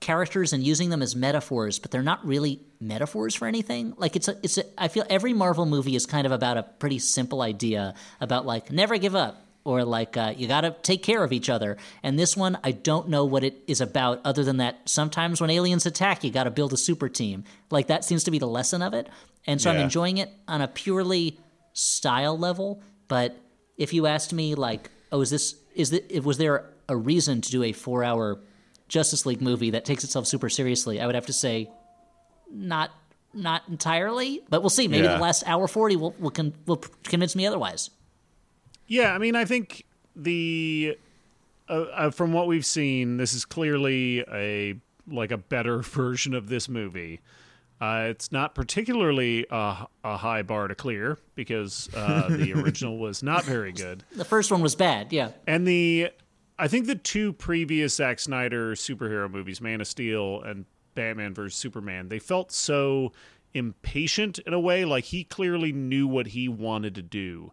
characters and using them as metaphors, but they're not really metaphors for anything. Like it's a, it's a, I feel every Marvel movie is kind of about a pretty simple idea about like never give up or like uh, you got to take care of each other. And this one, I don't know what it is about, other than that sometimes when aliens attack, you got to build a super team. Like that seems to be the lesson of it. And so I'm enjoying it on a purely style level. But if you asked me, like, oh, is this is it was there a reason to do a four hour Justice League movie that takes itself super seriously? I would have to say, not not entirely, but we'll see. Maybe Yeah. the last hour forty will will, con- will convince me otherwise. Yeah, I mean, I think the uh, uh, from what we've seen, this is clearly a like a better <laughs> version of this movie. Uh, it's not particularly a, a high bar to clear because uh, the <laughs> original was not very good, The first one was bad, yeah. and the I think the two previous Zack Snyder superhero movies, Man of Steel and Batman vs Superman, they felt so impatient in a way. Like he clearly knew what he wanted to do,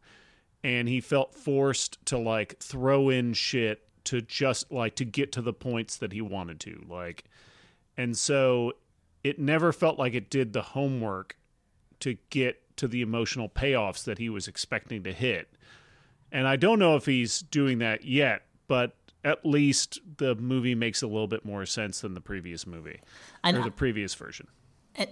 and he felt forced to like throw in shit to just like to get to the points that he wanted to. Like, and so it never felt like it did the homework to get to the emotional payoffs that he was expecting to hit. And I don't know if he's doing that yet, but at least the movie makes a little bit more sense than the previous movie And or the previous version.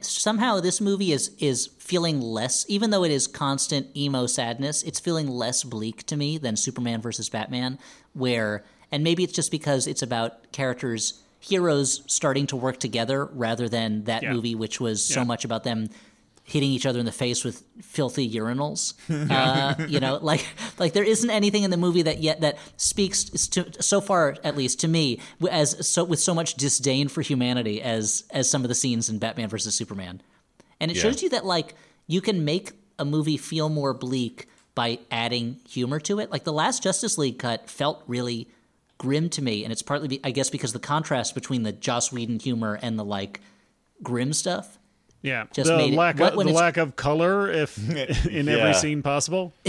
somehow this movie is is feeling less even though it is constant emo sadness it's feeling less bleak to me than superman versus batman where and maybe it's just because it's about characters heroes starting to work together rather than that Yeah. movie which was so much about them hitting each other in the face with filthy urinals. <laughs> Uh, you know like like there isn't anything in the movie that yet that speaks to so far at least to me as so with so much disdain for humanity as as some of the scenes in Batman versus Superman. And it Yeah. shows you that like you can make a movie feel more bleak by adding humor to it. Like the last Justice League cut felt really grim to me and it's partly be, I guess because the contrast between the Joss Whedon humor and the like grim stuff Yeah, Just the made lack what- of the it's- lack of color, if <laughs> <laughs> in every scene possible. <laughs>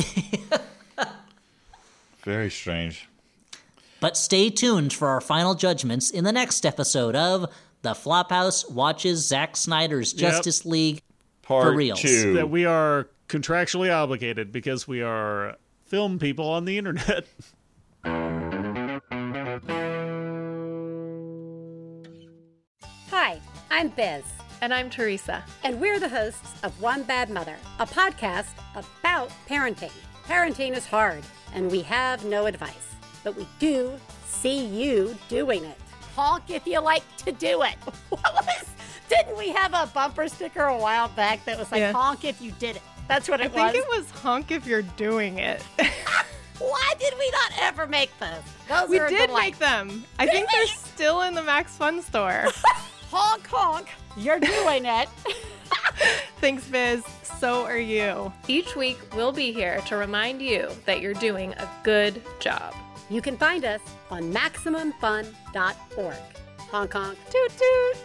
Very strange. But stay tuned for our final judgments in the next episode of The Flophouse Watches Zack Snyder's Justice League. Part reals. two. that we are contractually obligated because we are film people on the internet. Hi, I'm Biz, And I'm Teresa. and we're the hosts of One Bad Mother, a podcast about parenting. Parenting is hard, and we have no advice, but we do see you doing it. Honk if you like to do it. What was? <laughs> Didn't we have a bumper sticker a while back that was like Yeah. honk if you did it? That's what I it think was. it was honk if you're doing it. <laughs> Why did we not ever make those? Those we are did delight. make them. I Did think they're still in the Max Fun store. <laughs> Honk honk. You're doing <laughs> it. Thanks, Biz. So are you. Each week, we'll be here to remind you that you're doing a good job. You can find us on MaximumFun.org. Hong Kong. Toot toot.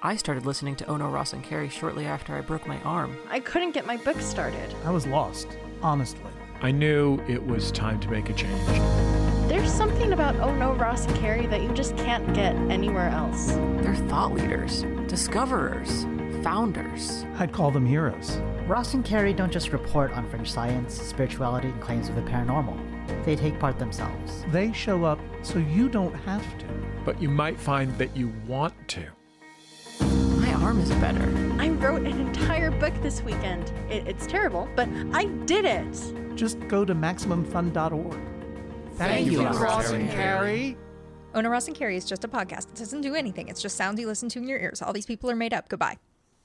I started listening to Ono Ross and Carrie shortly after I broke my arm. I couldn't get my book started. I was lost, honestly. I knew it was time to make a change. There's something about Oh No, Ross and Carrie that you just can't get anywhere else. They're thought leaders, discoverers, founders. I'd call them heroes. Ross and Carrie don't just report on fringe science, spirituality, and claims of the paranormal. They take part themselves. They show up so you don't have to. But you might find that you want to. My arm is better. I wrote an entire book this weekend. It, it's terrible, but I did it. Just go to MaximumFun.org. Thank you, Ross and Carrie. Ona Ross and Carrie is just a podcast. It doesn't do anything. It's just sounds you listen to in your ears. All these people are made up. Goodbye.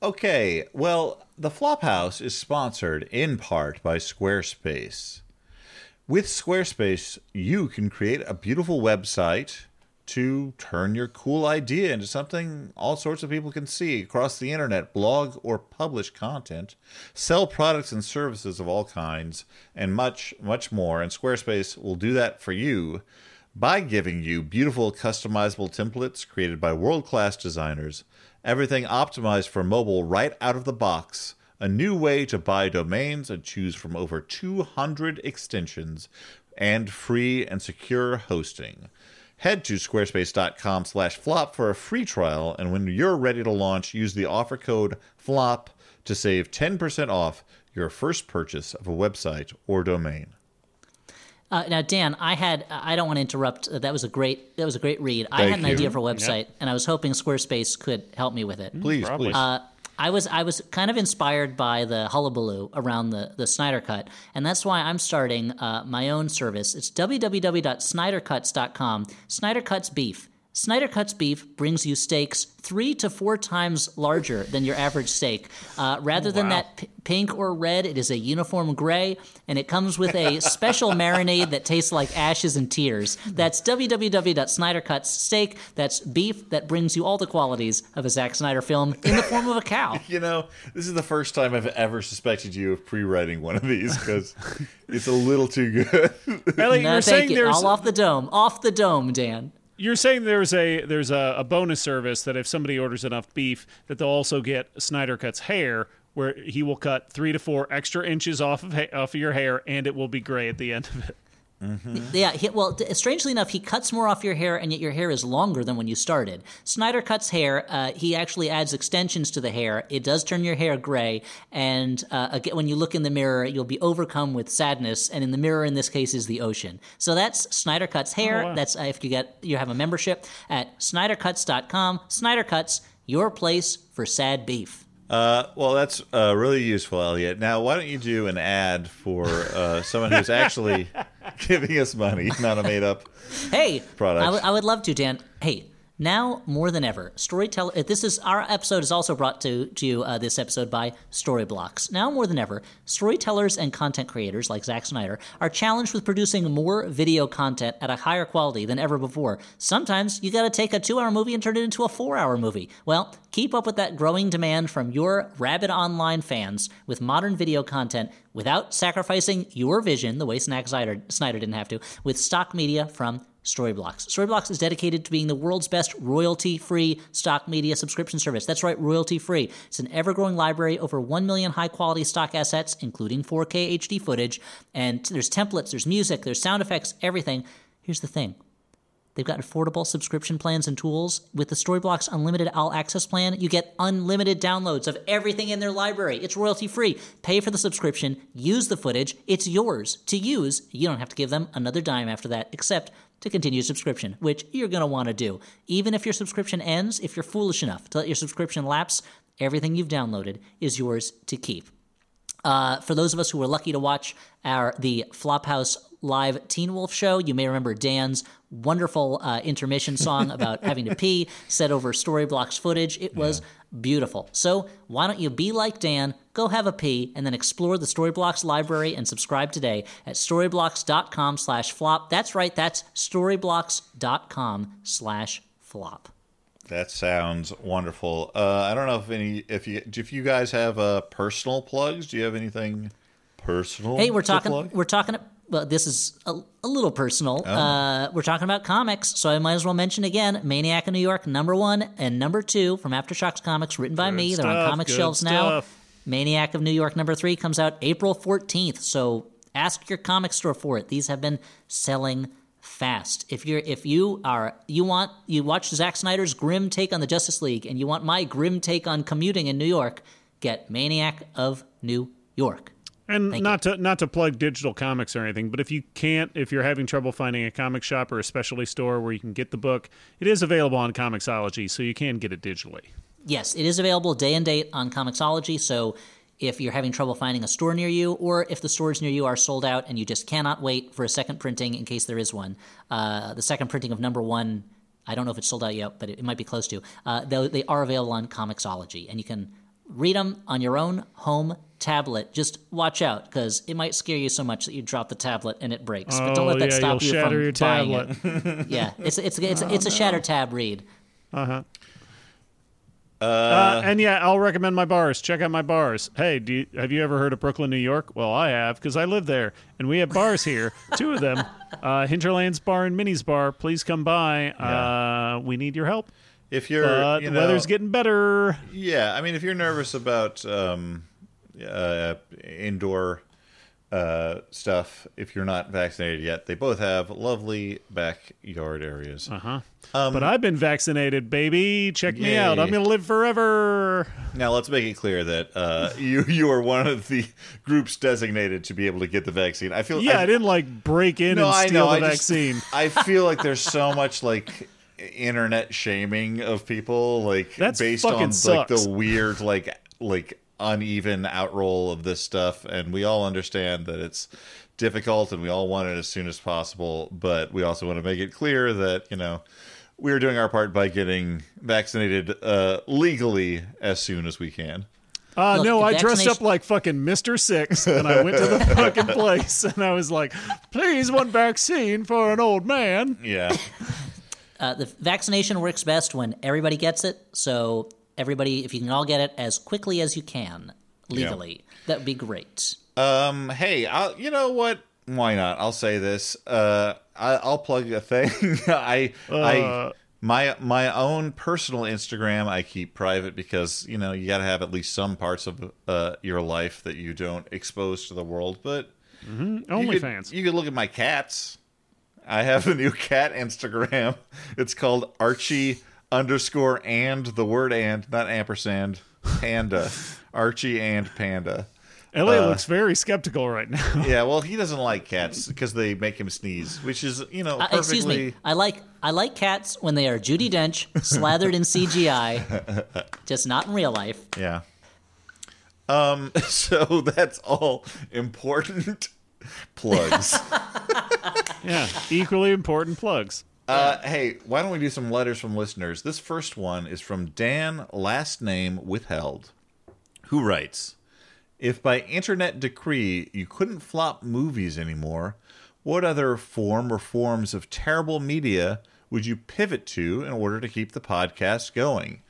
Okay, well, the Flophouse is sponsored in part by Squarespace. With Squarespace, you can create a beautiful website to turn your cool idea into something all sorts of people can see across the internet, blog or publish content, sell products and services of all kinds, and much, much more. And Squarespace will do that for you by giving you beautiful customizable templates created by world class designers, everything optimized for mobile right out of the box, a new way to buy domains and choose from over 200 extensions, and free and secure hosting. Head to squarespace.com slash flop for a free trial, and when you're ready to launch, use the offer code FLOP to save 10% off your first purchase of a website or domain. Uh, now, Dan, I had I don't want to interrupt. Uh, that was a great that was a great read. I Thank had an you. idea for a website, and I was hoping Squarespace could help me with it. Please, please. Uh, I was I was kind of inspired by the hullabaloo around the the Snyder Cut, and that's why I'm starting uh, my own service. It's www.snydercuts.com. Snyder Cuts Beef. Snyder Cuts Beef brings you steaks three to four times larger than your average steak. Uh, rather than that p- pink or red, it is a uniform gray, and it comes with a <laughs> special marinade that tastes like ashes and tears. That's www.snydercuts steak. That's beef that brings you all the qualities of a Zack Snyder film in the form of a cow. <laughs> You know, this is the first time I've ever suspected you of pre-writing one of these because it's a little too good. Ellie, No, you're thank saying you. there's all off the dome, off the dome, Dan. You're saying there's a there's a, a bonus service that if somebody orders enough beef, that they'll also get Snyder Cut's hair, where he will cut three to four extra inches off of ha- off of your hair, and it will be gray at the end of it. Yeah, he, well, th- strangely enough, he cuts more off your hair, and yet your hair is longer than when you started. Snyder cuts hair. Uh, he actually adds extensions to the hair. It does turn your hair gray, and uh, again, when you look in the mirror, you'll be overcome with sadness. And in the mirror, in this case, is the ocean. So that's Snyder cuts hair. Oh, wow. That's uh, if you get you have a membership at SnyderCuts.com. Snyder Cuts, your place for sad beef. Uh, well, that's uh, really useful, Elliot. Now, why don't you do an ad for uh, someone who's actually <laughs> <laughs> giving us money, not a made-up Hey, product? I, w- I would love to, Dan. Hey, now more than ever, storyteller. uh, This is our episode is also brought to to you uh, this episode by Storyblocks. Now more than ever, storytellers and content creators like Zack Snyder are challenged with producing more video content at a higher quality than ever before. Sometimes you got to take a two-hour movie and turn it into a four-hour movie. Well, keep up with that growing demand from your rabid online fans with modern video content without sacrificing your vision the way Snack Snyder, Snyder didn't have to with stock media from Storyblocks. Storyblocks is dedicated to being the world's best royalty free stock media subscription service. That's right, royalty free. It's an ever growing library, over 1 million high quality stock assets, including 4K HD footage. And there's templates, there's music, there's sound effects, everything. Here's the thing They've got affordable subscription plans and tools. With the Storyblocks Unlimited All Access plan, you get unlimited downloads of everything in their library. It's royalty free. Pay for the subscription, use the footage, it's yours to use. You don't have to give them another dime after that, except to continue subscription, which you're going to want to do. Even if your subscription ends, if you're foolish enough to let your subscription lapse, everything you've downloaded is yours to keep. Uh, for those of us who were lucky to watch our the Flophouse live Teen Wolf show, you may remember Dan's wonderful uh, intermission song about <laughs> having to pee set over Storyblocks footage. It was beautiful. So why don't you be like Dan, go have a pee, and then explore the Storyblocks library and subscribe today at storyblocks.com slash flop. That's right, that's storyblocks.com slash flop. That sounds wonderful. Uh, I don't know if any if you if you guys have uh, personal plugs. Do you have anything personal? Hey, we're talking. plug? We're talking. Well, this is a, a little personal. Uh, we're talking about comics, so I might as well mention again: Maniac in New York, number one, and number two from Aftershocks Comics, written by me. They're on comic good shelves now. Maniac of New York, number three, comes out April fourteenth. So ask your comic store for it. These have been selling fast. If you're if you are you want you watch Zack Snyder's grim take on the Justice League, and you want my grim take on commuting in New York, get Maniac of New York. And Thank not to not to plug digital comics or anything, but if you can't, if you're having trouble finding a comic shop or a specialty store where you can get the book, it is available on Comixology, so you can get it digitally. Yes, it is available day and date on Comixology. So if you're having trouble finding a store near you, or if the stores near you are sold out and you just cannot wait for a second printing in case there is one, uh, the second printing of number one, I don't know if it's sold out yet, but it, it might be close to. Uh, though they are available on Comixology, and you can read them on your own home tablet. Just watch out because it might scare you so much that you drop the tablet and it breaks. but don't Oh, let that yeah, stop you'll you shatter from your buying tablet. it. <laughs> yeah, it's it's it's it's, it's a shatter tab read. Uh huh. Uh, and yeah, I'll recommend my bars. Check out my bars. Hey, do you, have you ever heard of Brooklyn, New York? Well, I have because I live there, and we have bars here. <laughs> Two of them, uh, Hinterlands Bar and Minnie's Bar. Please come by. Uh, we need your help. If you're, but you the know- weather's getting better. Yeah, I mean, if you're nervous about um, uh, indoor uh, stuff, if you're not vaccinated yet, they both have lovely backyard areas. Uh huh. Um, but I've been vaccinated, baby. Check me out. I'm gonna live forever. Now let's make it clear that uh, <laughs> you you are one of the groups designated to be able to get the vaccine. I feel Yeah, I, didn't like break in No, and I know. the I just- vaccine. <laughs> I feel like there's so much like internet shaming of people, like That's based on like sucks. the weird, like like uneven outroll of this stuff, and we all understand that it's difficult, and we all want it as soon as possible. But we also want to make it clear that you know. We are doing our part by getting vaccinated uh, legally as soon as we can. Uh, Look, no, I dressed up like fucking Mister Six, and I went to the <laughs> fucking place, and I was like, "Please, one vaccine for an old man." Yeah. <laughs> Uh, the vaccination works best when everybody gets it. So everybody, if you can all get it as quickly as you can legally, that would be great. Um. Hey, I'll, you know what? Why not? I'll say this. Uh, I, I'll plug a thing. <laughs> I, Uh. I, my my own personal Instagram I keep private because you know you got to have at least some parts of uh, your life that you don't expose to the world. But you could- OnlyFans. You could look at my cats. I have a new cat Instagram. <laughs> It's called Archie underscore and the word and not ampersand panda. Archie and panda. Elliot Uh, looks very skeptical right now. <laughs> yeah, well, he doesn't like cats because they make him sneeze, which is you know Uh, perfectly. excuse me. I like I like cats when they are Judi Dench slathered in CGI, <laughs> just not in real life. Yeah. Um. <laughs> So that's all important plugs. yeah, equally important plugs. Uh, hey, why don't we do some letters from listeners? This first one is from Dan, last name withheld, who writes If by internet decree you couldn't flop movies anymore, what other form or forms of terrible media would you pivot to in order to keep the podcast going?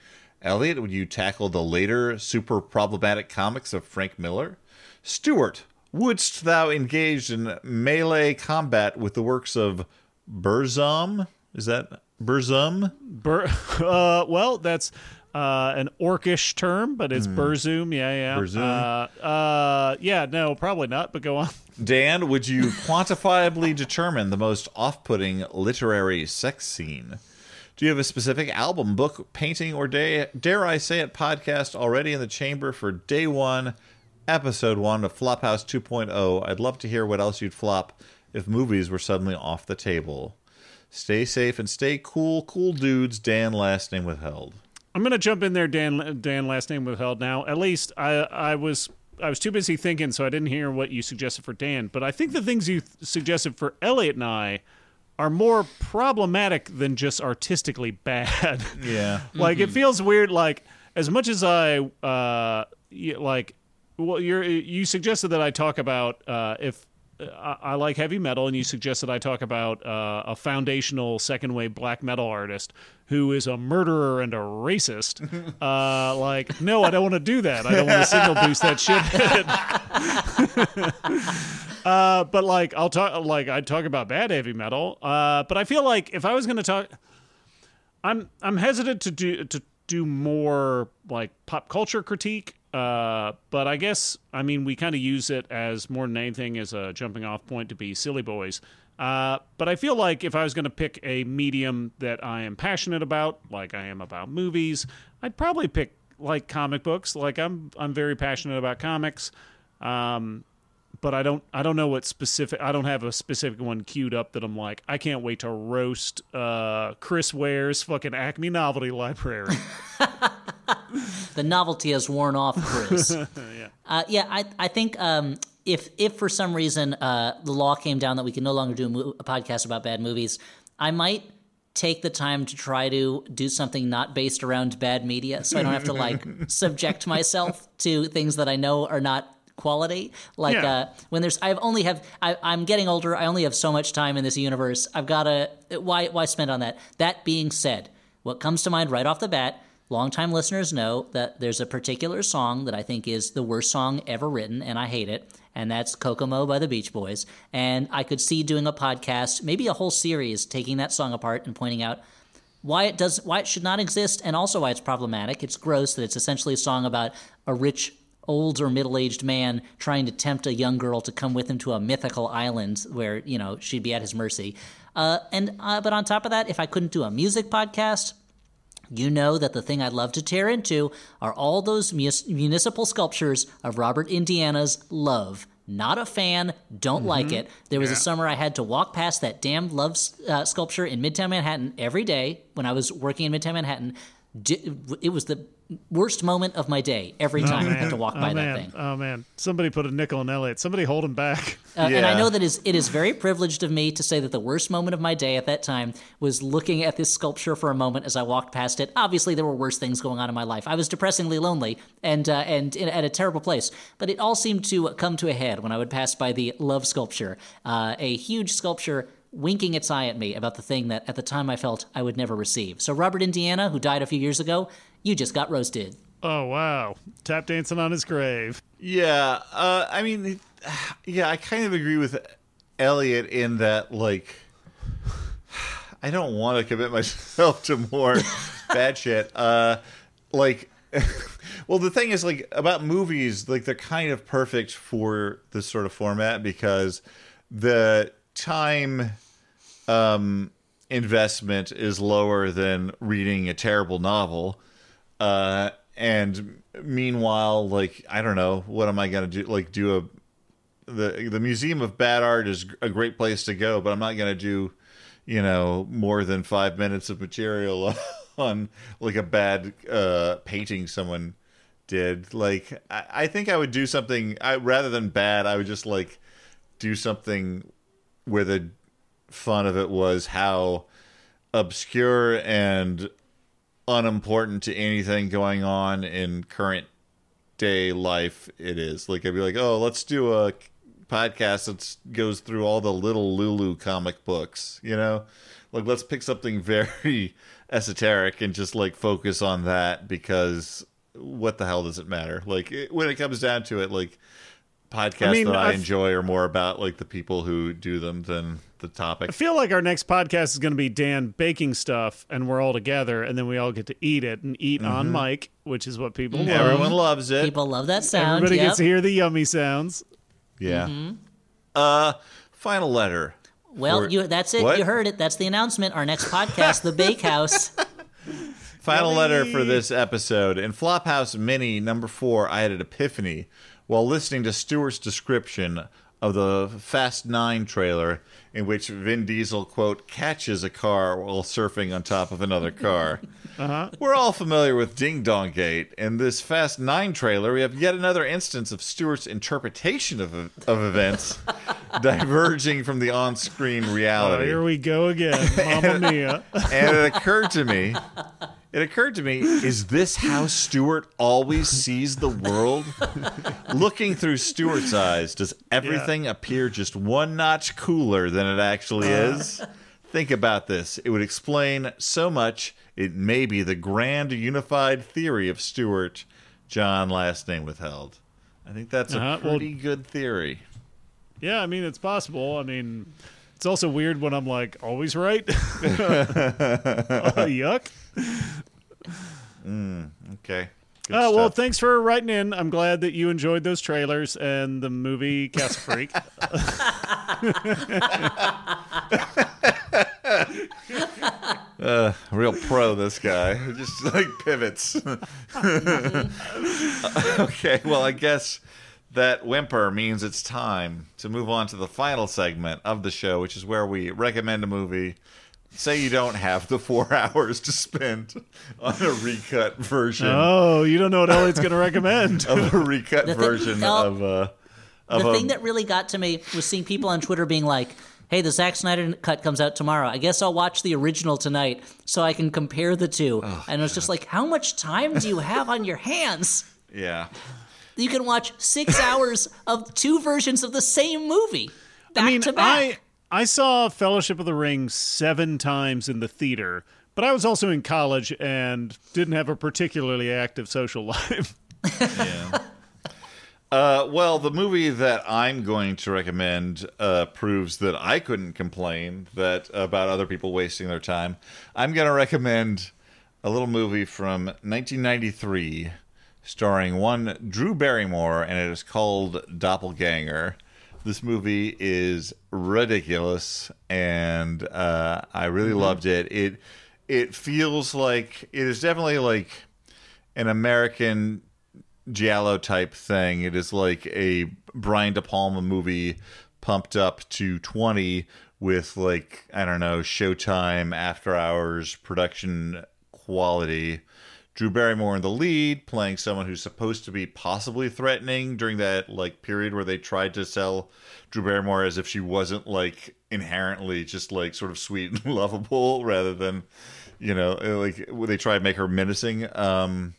Elliot, would you tackle the later super problematic comics of Frank Miller? Stuart, wouldst thou engage in melee combat with the works of Burzum? Is that Burzum? Bur- <laughs> uh, well, that's uh, an orcish term, but it's Hmm. Burzum. Yeah, yeah. Burzum? Uh, uh, yeah, no, probably not. But go on. <laughs> Dan, would you quantifiably determine the most off putting literary sex scene? Do you have a specific album, book, painting, or day, dare I say it, podcast already in the chamber for day one, episode one of Flophouse 2.0? I'd love to hear what else you'd flop if movies were suddenly off the table. Stay safe and stay cool, cool dudes. Dan, last name withheld. I'm gonna jump in there, Dan. Dan, last name withheld. Now, at least I, I was, I was too busy thinking, so I didn't hear what you suggested for Dan. But I think the things you th- suggested for Elliot and I are more problematic than just artistically bad. <laughs> Yeah. like it Mhm. feels weird. Like as much as I, uh, like, well, you're you suggested that I talk about uh, if. I, I like heavy metal, and you suggested I talk about uh, a foundational second wave black metal artist who is a murderer and a racist. <laughs> Uh, like, no, I don't want to do that. I don't want to signal boost that shit. <laughs> uh, but like, I'll talk. Like, I talk about bad heavy metal. Uh, but I feel like if I was going to talk, I'm I'm hesitant to do to do more like pop culture critique. Uh, but I guess I mean we kind of use it as more than anything as a jumping off point to be silly boys. Uh, but I feel like if I was going to pick a medium that I am passionate about, like I am about movies, I'd probably pick like comic books. Like I'm I'm very passionate about comics. Um, but I don't I don't know what specific I don't have a specific one queued up that I'm like I can't wait to roast uh, Chris Ware's fucking Acme novelty library. <laughs> the novelty has worn off, Chris. <laughs> yeah. Uh, yeah, I I think um, if if for some reason uh, the law came down that we can no longer do a, mo- a podcast about bad movies, I might take the time to try to do something not based around bad media, so I don't have to like <laughs> subject myself to things that I know are not quality like Yeah. uh when there's i've only have I, i'm getting older i only have so much time in this universe i've gotta why why spend on that that being said what comes to mind right off the bat longtime listeners know that there's a particular song that i think is the worst song ever written and i hate it and that's kokomo by the beach boys and i could see doing a podcast maybe a whole series taking that song apart and pointing out why it does why it should not exist and also why it's problematic it's gross that it's essentially a song about a rich old or middle-aged man trying to tempt a young girl to come with him to a mythical island where you know she'd be at his mercy. Uh, and uh, but on top of that, if I couldn't do a music podcast, you know that the thing I'd love to tear into are all those mus- municipal sculptures of Robert Indiana's Love. Not a fan, don't like it. There was a summer I had to walk past that damn Love uh, sculpture in Midtown Manhattan every day when I was working in Midtown Manhattan. D- It was the worst moment of my day every time I had to walk oh, by man. that thing. Oh man! Somebody put a nickel in Elliot. Somebody hold him back. Uh, And I know that is, it is very privileged of me to say that the worst moment of my day at that time was looking at this sculpture for a moment as I walked past it. Obviously, there were worse things going on in my life. I was depressingly lonely and uh, and in, at a terrible place. But it all seemed to come to a head when I would pass by the love sculpture, uh, a huge sculpture winking its eye at me about the thing that at the time I felt I would never receive. So Robert Indiana, who died a few years ago, you just got roasted. Oh wow! Tap dancing on his grave. Yeah, uh, I mean, yeah, I kind of agree with Elliot in that, like, I don't want to commit myself to more <laughs> bad shit. Uh, like, <laughs> well, the thing is, like, about movies, like, they're kind of perfect for this sort of format because the time um, investment is lower than reading a terrible novel. Uh, and meanwhile, like I don't know, what am I gonna do? Like do a the the Museum of Bad Art is a great place to go, but I'm not gonna do, you know, more than five minutes of material <laughs> on like a bad uh, painting someone did. Like I, I think I would do something. I rather than bad, I would just like do something where the fun of it was how obscure and unimportant to anything going on in current day life it is. Like I'd be like, oh, let's do a podcast that goes through all the little Lulu comic books, you know? Like let's pick something <laughs> very esoteric and just like focus on that because what the hell does it matter? Like it, when it comes down to it, like podcasts I mean, that I I've- enjoy are more about like the people who do them than the topic. I feel like our next podcast is going to be Dan baking stuff, and we're all together, and then we all get to eat it and eat on mm-hmm. mic, which is what people mm-hmm. love. Everyone loves it. People love that sound. Everybody yep. gets to hear the yummy sounds. Yeah. Mm-hmm. Uh, final letter. Well, for- you that's it. What? You heard it. That's the announcement. Our next podcast, The Bakehouse. <laughs> Final letter for this episode. In Flophouse Mini number four, I had an epiphany while listening to Stuart's description of the Fast Nine trailer, in which Vin Diesel quote catches a car while surfing on top of another car. <laughs> Uh-huh. We're all familiar with Ding Dong Gate. In this Fast Nine trailer, we have yet another instance of Stuart's interpretation of, of events <laughs> diverging from the on-screen Oh, reality. here we go again. Mamma <laughs> mia. and it occurred to me it occurred to me is this how stuart always sees the world? <laughs> Looking through stuart's eyes does everything appear just one notch cooler than it actually is? Think about this. It would explain so much. It may be the grand unified theory of stuart john last name withheld. I think that's a Uh-huh, well- pretty good theory. Yeah, I mean, it's possible. I mean, it's also weird when I'm like, always right. <laughs> oh, yuck. okay Good Uh, well, stuff. thanks for writing in. I'm glad that you enjoyed those trailers and the movie Castle Freak. <laughs> Uh, real pro, this guy. Just like pivots. <laughs> okay, well, I guess that whimper means it's time to move on to the final segment of the show, which is where we recommend a movie. Say you don't have the four <laughs> hours to spend on a recut version oh, you don't know what Elliot's going to recommend. <laughs> of a recut The thing- version no. of uh, of the a thing that really got to me was seeing people on Twitter being like, "Hey, the Zack Snyder cut comes out tomorrow. I guess I'll watch the original tonight so I can compare the two. Oh, and it was just like, how much time do you have on your hands? yeah. You can watch six <laughs> hours of two versions of the same movie back I mean, to back. I I saw Fellowship of the Ring seven times in the theater, but I was also in college and didn't have a particularly active social <laughs> life. Uh, well, the movie that I'm going to recommend uh, proves that I couldn't complain that about other people wasting their time. I'm going to recommend a little movie from 1993 starring one Drew Barrymore, and it is called Doppelganger. This movie is ridiculous, and uh, I really Mhm. loved it. It it feels like it is definitely like an American giallo type thing. It is like a Brian De Palma movie pumped up to 20 with like I don't know, Showtime after hours production quality. Drew Barrymore in the lead, playing someone who's supposed to be possibly threatening during that like period where they tried to sell Drew Barrymore as if she wasn't like inherently just like sort of sweet and <laughs> lovable rather than you know like they try to make her menacing. Um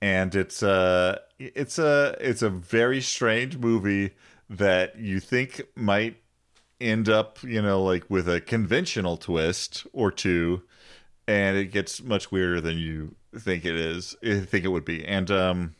and it's uh it's a it's a very strange movie that you think might end up you know like with a conventional twist or two and it gets much weirder than you think it is I think it would be and um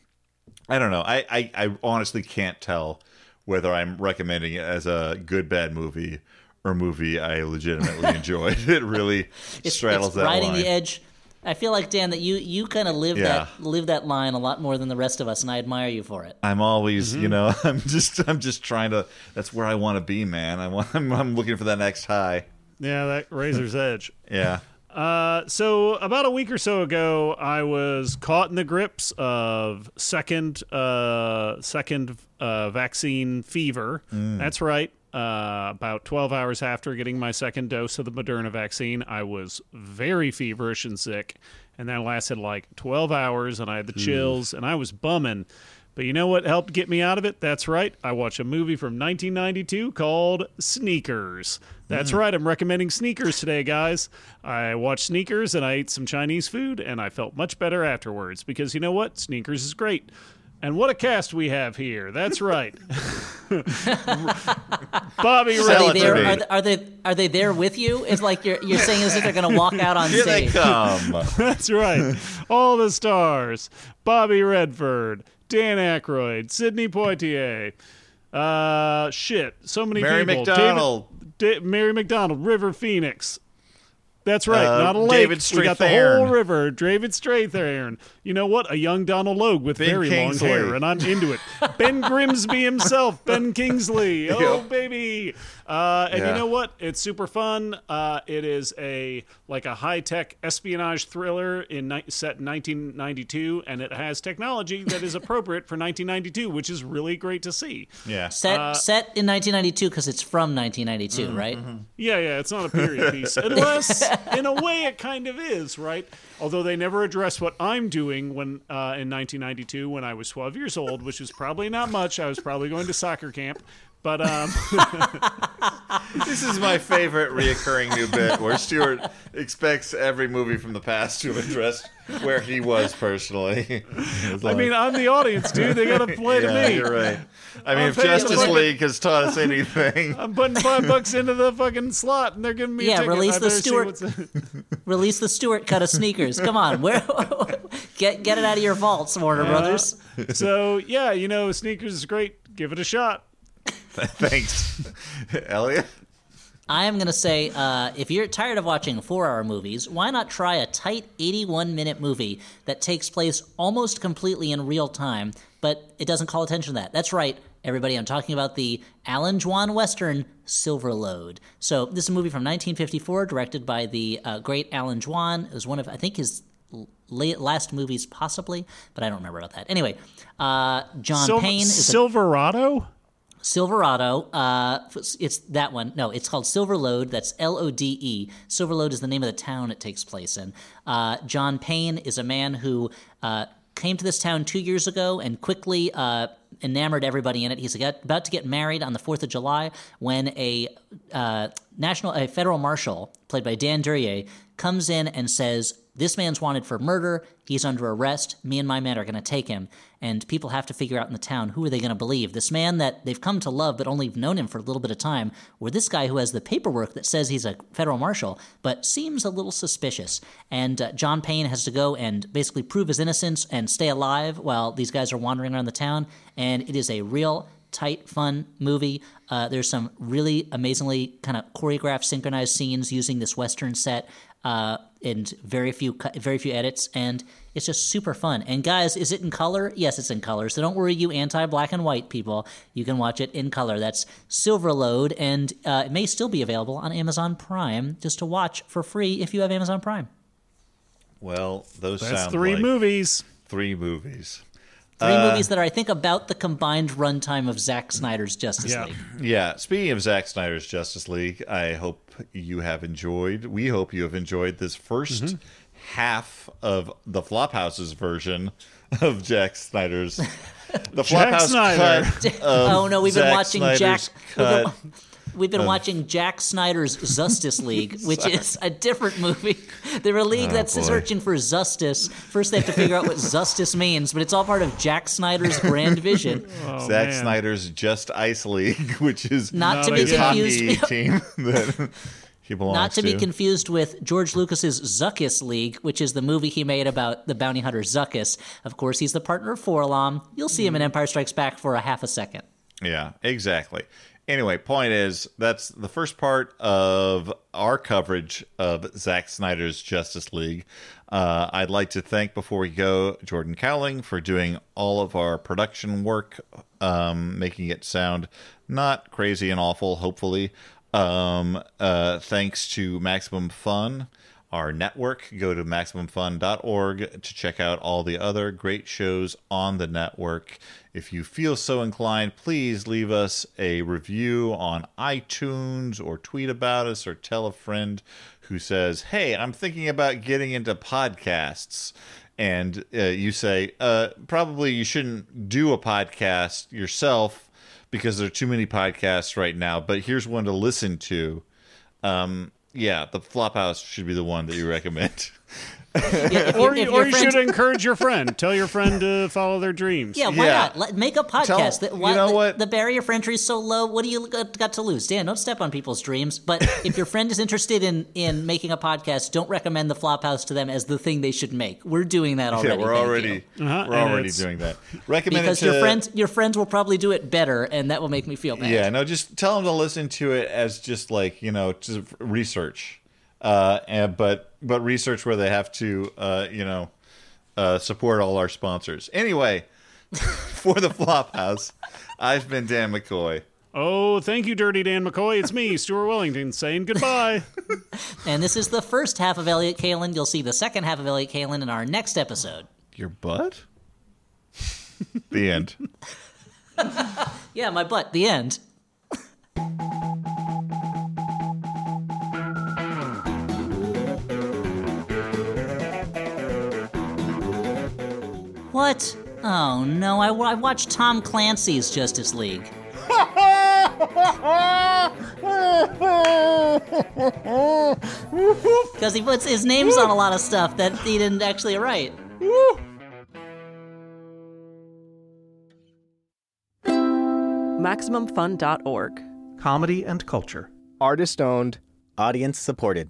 i don't know I, I i honestly can't tell whether i'm recommending it as a good bad movie or movie i legitimately <laughs> enjoyed <laughs> it really It's, straddles it's that riding line the edge. I feel like Dan that you you kind of live Yeah. that live that line a lot more than the rest of us, and I admire you for it. I'm always, Mhm. you know, <laughs> I'm just, I'm just trying to. That's where I want to be, man. I want, I'm, I'm looking for that next high. Yeah, that razor's edge. Yeah. Uh, so about a week or so ago, I was caught in the grips of second, uh, second uh, vaccine fever. Mm. That's right. Uh, about 12 hours after getting my second dose of the Moderna vaccine, I was very feverish and sick, and that lasted like 12 hours, and I had the chills, and I was bumming. But you know what helped get me out of it? That's right. I watched a movie from 1992 called Sneakers. That's Mm. right. I'm recommending Sneakers today, guys. I watched Sneakers and I ate some Chinese food and I felt much better afterwards because you know what? Sneakers is great. And what a cast we have here. That's right. <laughs> Bobby Are Redford. they, there, are, they, are they are they there with you? It's like you're you're saying as if they're going to walk out on Here they stage. come. <laughs> That's right. All the stars: Bobby Redford, Dan Aykroyd, Sidney Poitier. Uh, shit. So many people. Mary people. McDonald. David, Da- Mary McDonnell, River Phoenix. That's right, Uh, not a lake. David we got the whole river. David Strathairn. You know what? A young Donal Logue with Ben very Kingsley. long hair, and I'm into it. Ben Grimsby himself, Ben Kingsley. <laughs> Oh Yep. baby! Uh, and Yeah. you know what? It's super fun. Uh, it is a like a high tech espionage thriller in ni- set in 1992, and it has technology that is <laughs> appropriate for 1992, which is really great to see. Yeah. Set Uh, set in 1992 because it's from 1992, Mm-hmm. right? Yeah, yeah, it's not a period <laughs> piece. Unless, in a way, it kind of is, right? Although they never address what I'm doing when uh, in 1992 when I was 12 years old, which was probably not much. I was probably going to soccer camp. But um, <laughs> This is my favorite reoccurring new bit where Stuart expects every movie from the past to address where he was personally. <laughs> It's I mean, I'm the audience, dude. They got to play yeah, to me. You're right. I mean, I'm if Justice League has taught us anything, I'm putting five bucks into the fucking slot, and they're giving me a Yeah, ticket. release I the better Stuart- <laughs> Release the Stuart cut of sneakers. Come on, where get get it out of your vaults, Warner Uh, Brothers. so yeah, you know, sneakers is great. Give it a shot. <laughs> thanks, Elliot. I am going to say uh, if you're tired of watching four hour movies, why not try a tight 81 minute movie that takes place almost completely in real time, but it doesn't call attention to that? That's right, everybody. I'm talking about the Allan Dwan Western Silver Lode. So, this is a movie from 1954, directed by the uh, great Allan Dwan. It was one of, I think, his late, last movies, possibly, but I don't remember about that. Anyway, uh, John Sil- Payne is a- Silverado. Uh, it's that one. No, it's called Silver Lode. That's L O D E. Silver Lode is the name of the town it takes place in. Uh, John Payne is a man who uh, came to this town two years ago and quickly uh, enamored everybody in it. He's about to get married on the Fourth of July when a uh, national, a federal marshal played by Dan Duryea comes in and says, "This man's wanted for murder. He's under arrest. Me and my men are going to take him." And people have to figure out in the town who are they going to believe? This man that they've come to love but only known him for a little bit of time, or this guy who has the paperwork that says he's a federal marshal but seems a little suspicious. And uh, John Payne has to go and basically prove his innocence and stay alive while these guys are wandering around the town. And it is a real tight, fun movie. Uh, there's some really amazingly kind of choreographed, synchronized scenes using this Western set. Uh, and very few cu- very few edits, and it's just super fun. And guys, is it in color? Yes, it's in color. So don't worry, you anti-black and white people. You can watch it in color. That's Silver Lode, and uh, it may still be available on Amazon Prime just to watch for free if you have Amazon Prime. Well, those That's sound three like movies. Three movies. Three Uh, movies that are, I think, about the combined runtime of Zack Snyder's Justice Yeah. League. Yeah. Speaking of Zack Snyder's Justice League, I hope you have enjoyed. We hope you have enjoyed this 1st Mm-hmm. half of the Flophouse's version of Jack Snyder's. <laughs> The Jack Flophouse Snyder. cut. of <laughs> oh no, we've been watching Snyder's <laughs> Jack. Cut. We've been of- watching Jack Snyder's <laughs> Justice League, which is a different movie. They're a league Oh, that's boy. searching for justice. First, they have to figure out what <laughs> justice means, but it's all part of Jack Snyder's grand <laughs> vision. Oh, Zack man. Snyder's Just Ice League, which is Not to be confused- team that he belongs Not to be confused with George Lucas's Zuckuss League, which is the movie he made about the bounty hunter Zuckuss. Of course, he's the partner of 4-LOM. You'll see him in hmm. Empire Strikes Back for a half a second. Yeah, exactly. Anyway, point is that's the first part of our coverage of Zack Snyder's Justice League. Uh, I'd like to thank before we go Jordan Kauwling for doing all of our production work, um, making it sound not crazy and awful. Hopefully, um, uh, thanks to Maximum Fun our network. Go to MaximumFun.org to check out all the other great shows on the network. If you feel so inclined, please leave us a review on iTunes or tweet about us or tell a friend who says, Hey, I'm thinking about getting into podcasts. And uh, you say, uh, probably you shouldn't do a podcast yourself because there are too many podcasts right now, but here's one to listen to. Um, yeah, the Flophouse should be the one that you recommend. <laughs> if or you- you, if or you friends- should encourage your friend. Tell your friend to follow their dreams. Yeah, why Yeah. not? Let, make a podcast. Tell- that, you know the, what? The barrier for entry is so low. What do you got, got to lose? Dan, don't step on people's dreams. But <laughs> if your friend is interested in in making a podcast, don't recommend the Flophouse to them as the thing they should make. We're doing that already. yeah, we're already. Uh-huh, we're and already doing that. Recommend because it to, your friends your friends will probably do it better, and that will make me feel bad. Yeah, no, just tell them to listen to it as just like you know to research, uh, and but but research where they have to uh, you know uh, support all our sponsors. Anyway, <laughs> for the Flophouse, I've been Dan McCoy. Oh, thank you, Dirty Dan McCoy. It's me, <laughs> Stuart Wellington, saying goodbye. And this is the first half of Elliott Kalan. You'll see the second half of Elliott Kalan in our next episode. Your butt. <laughs> the end. Yeah, my butt. The end. What? Oh no, I, I watched Tom Clancy's Justice League. <laughs> Because he puts his names on a lot of stuff that he didn't actually write. MaximumFun.org. Comedy and culture. Artist owned. Audience supported.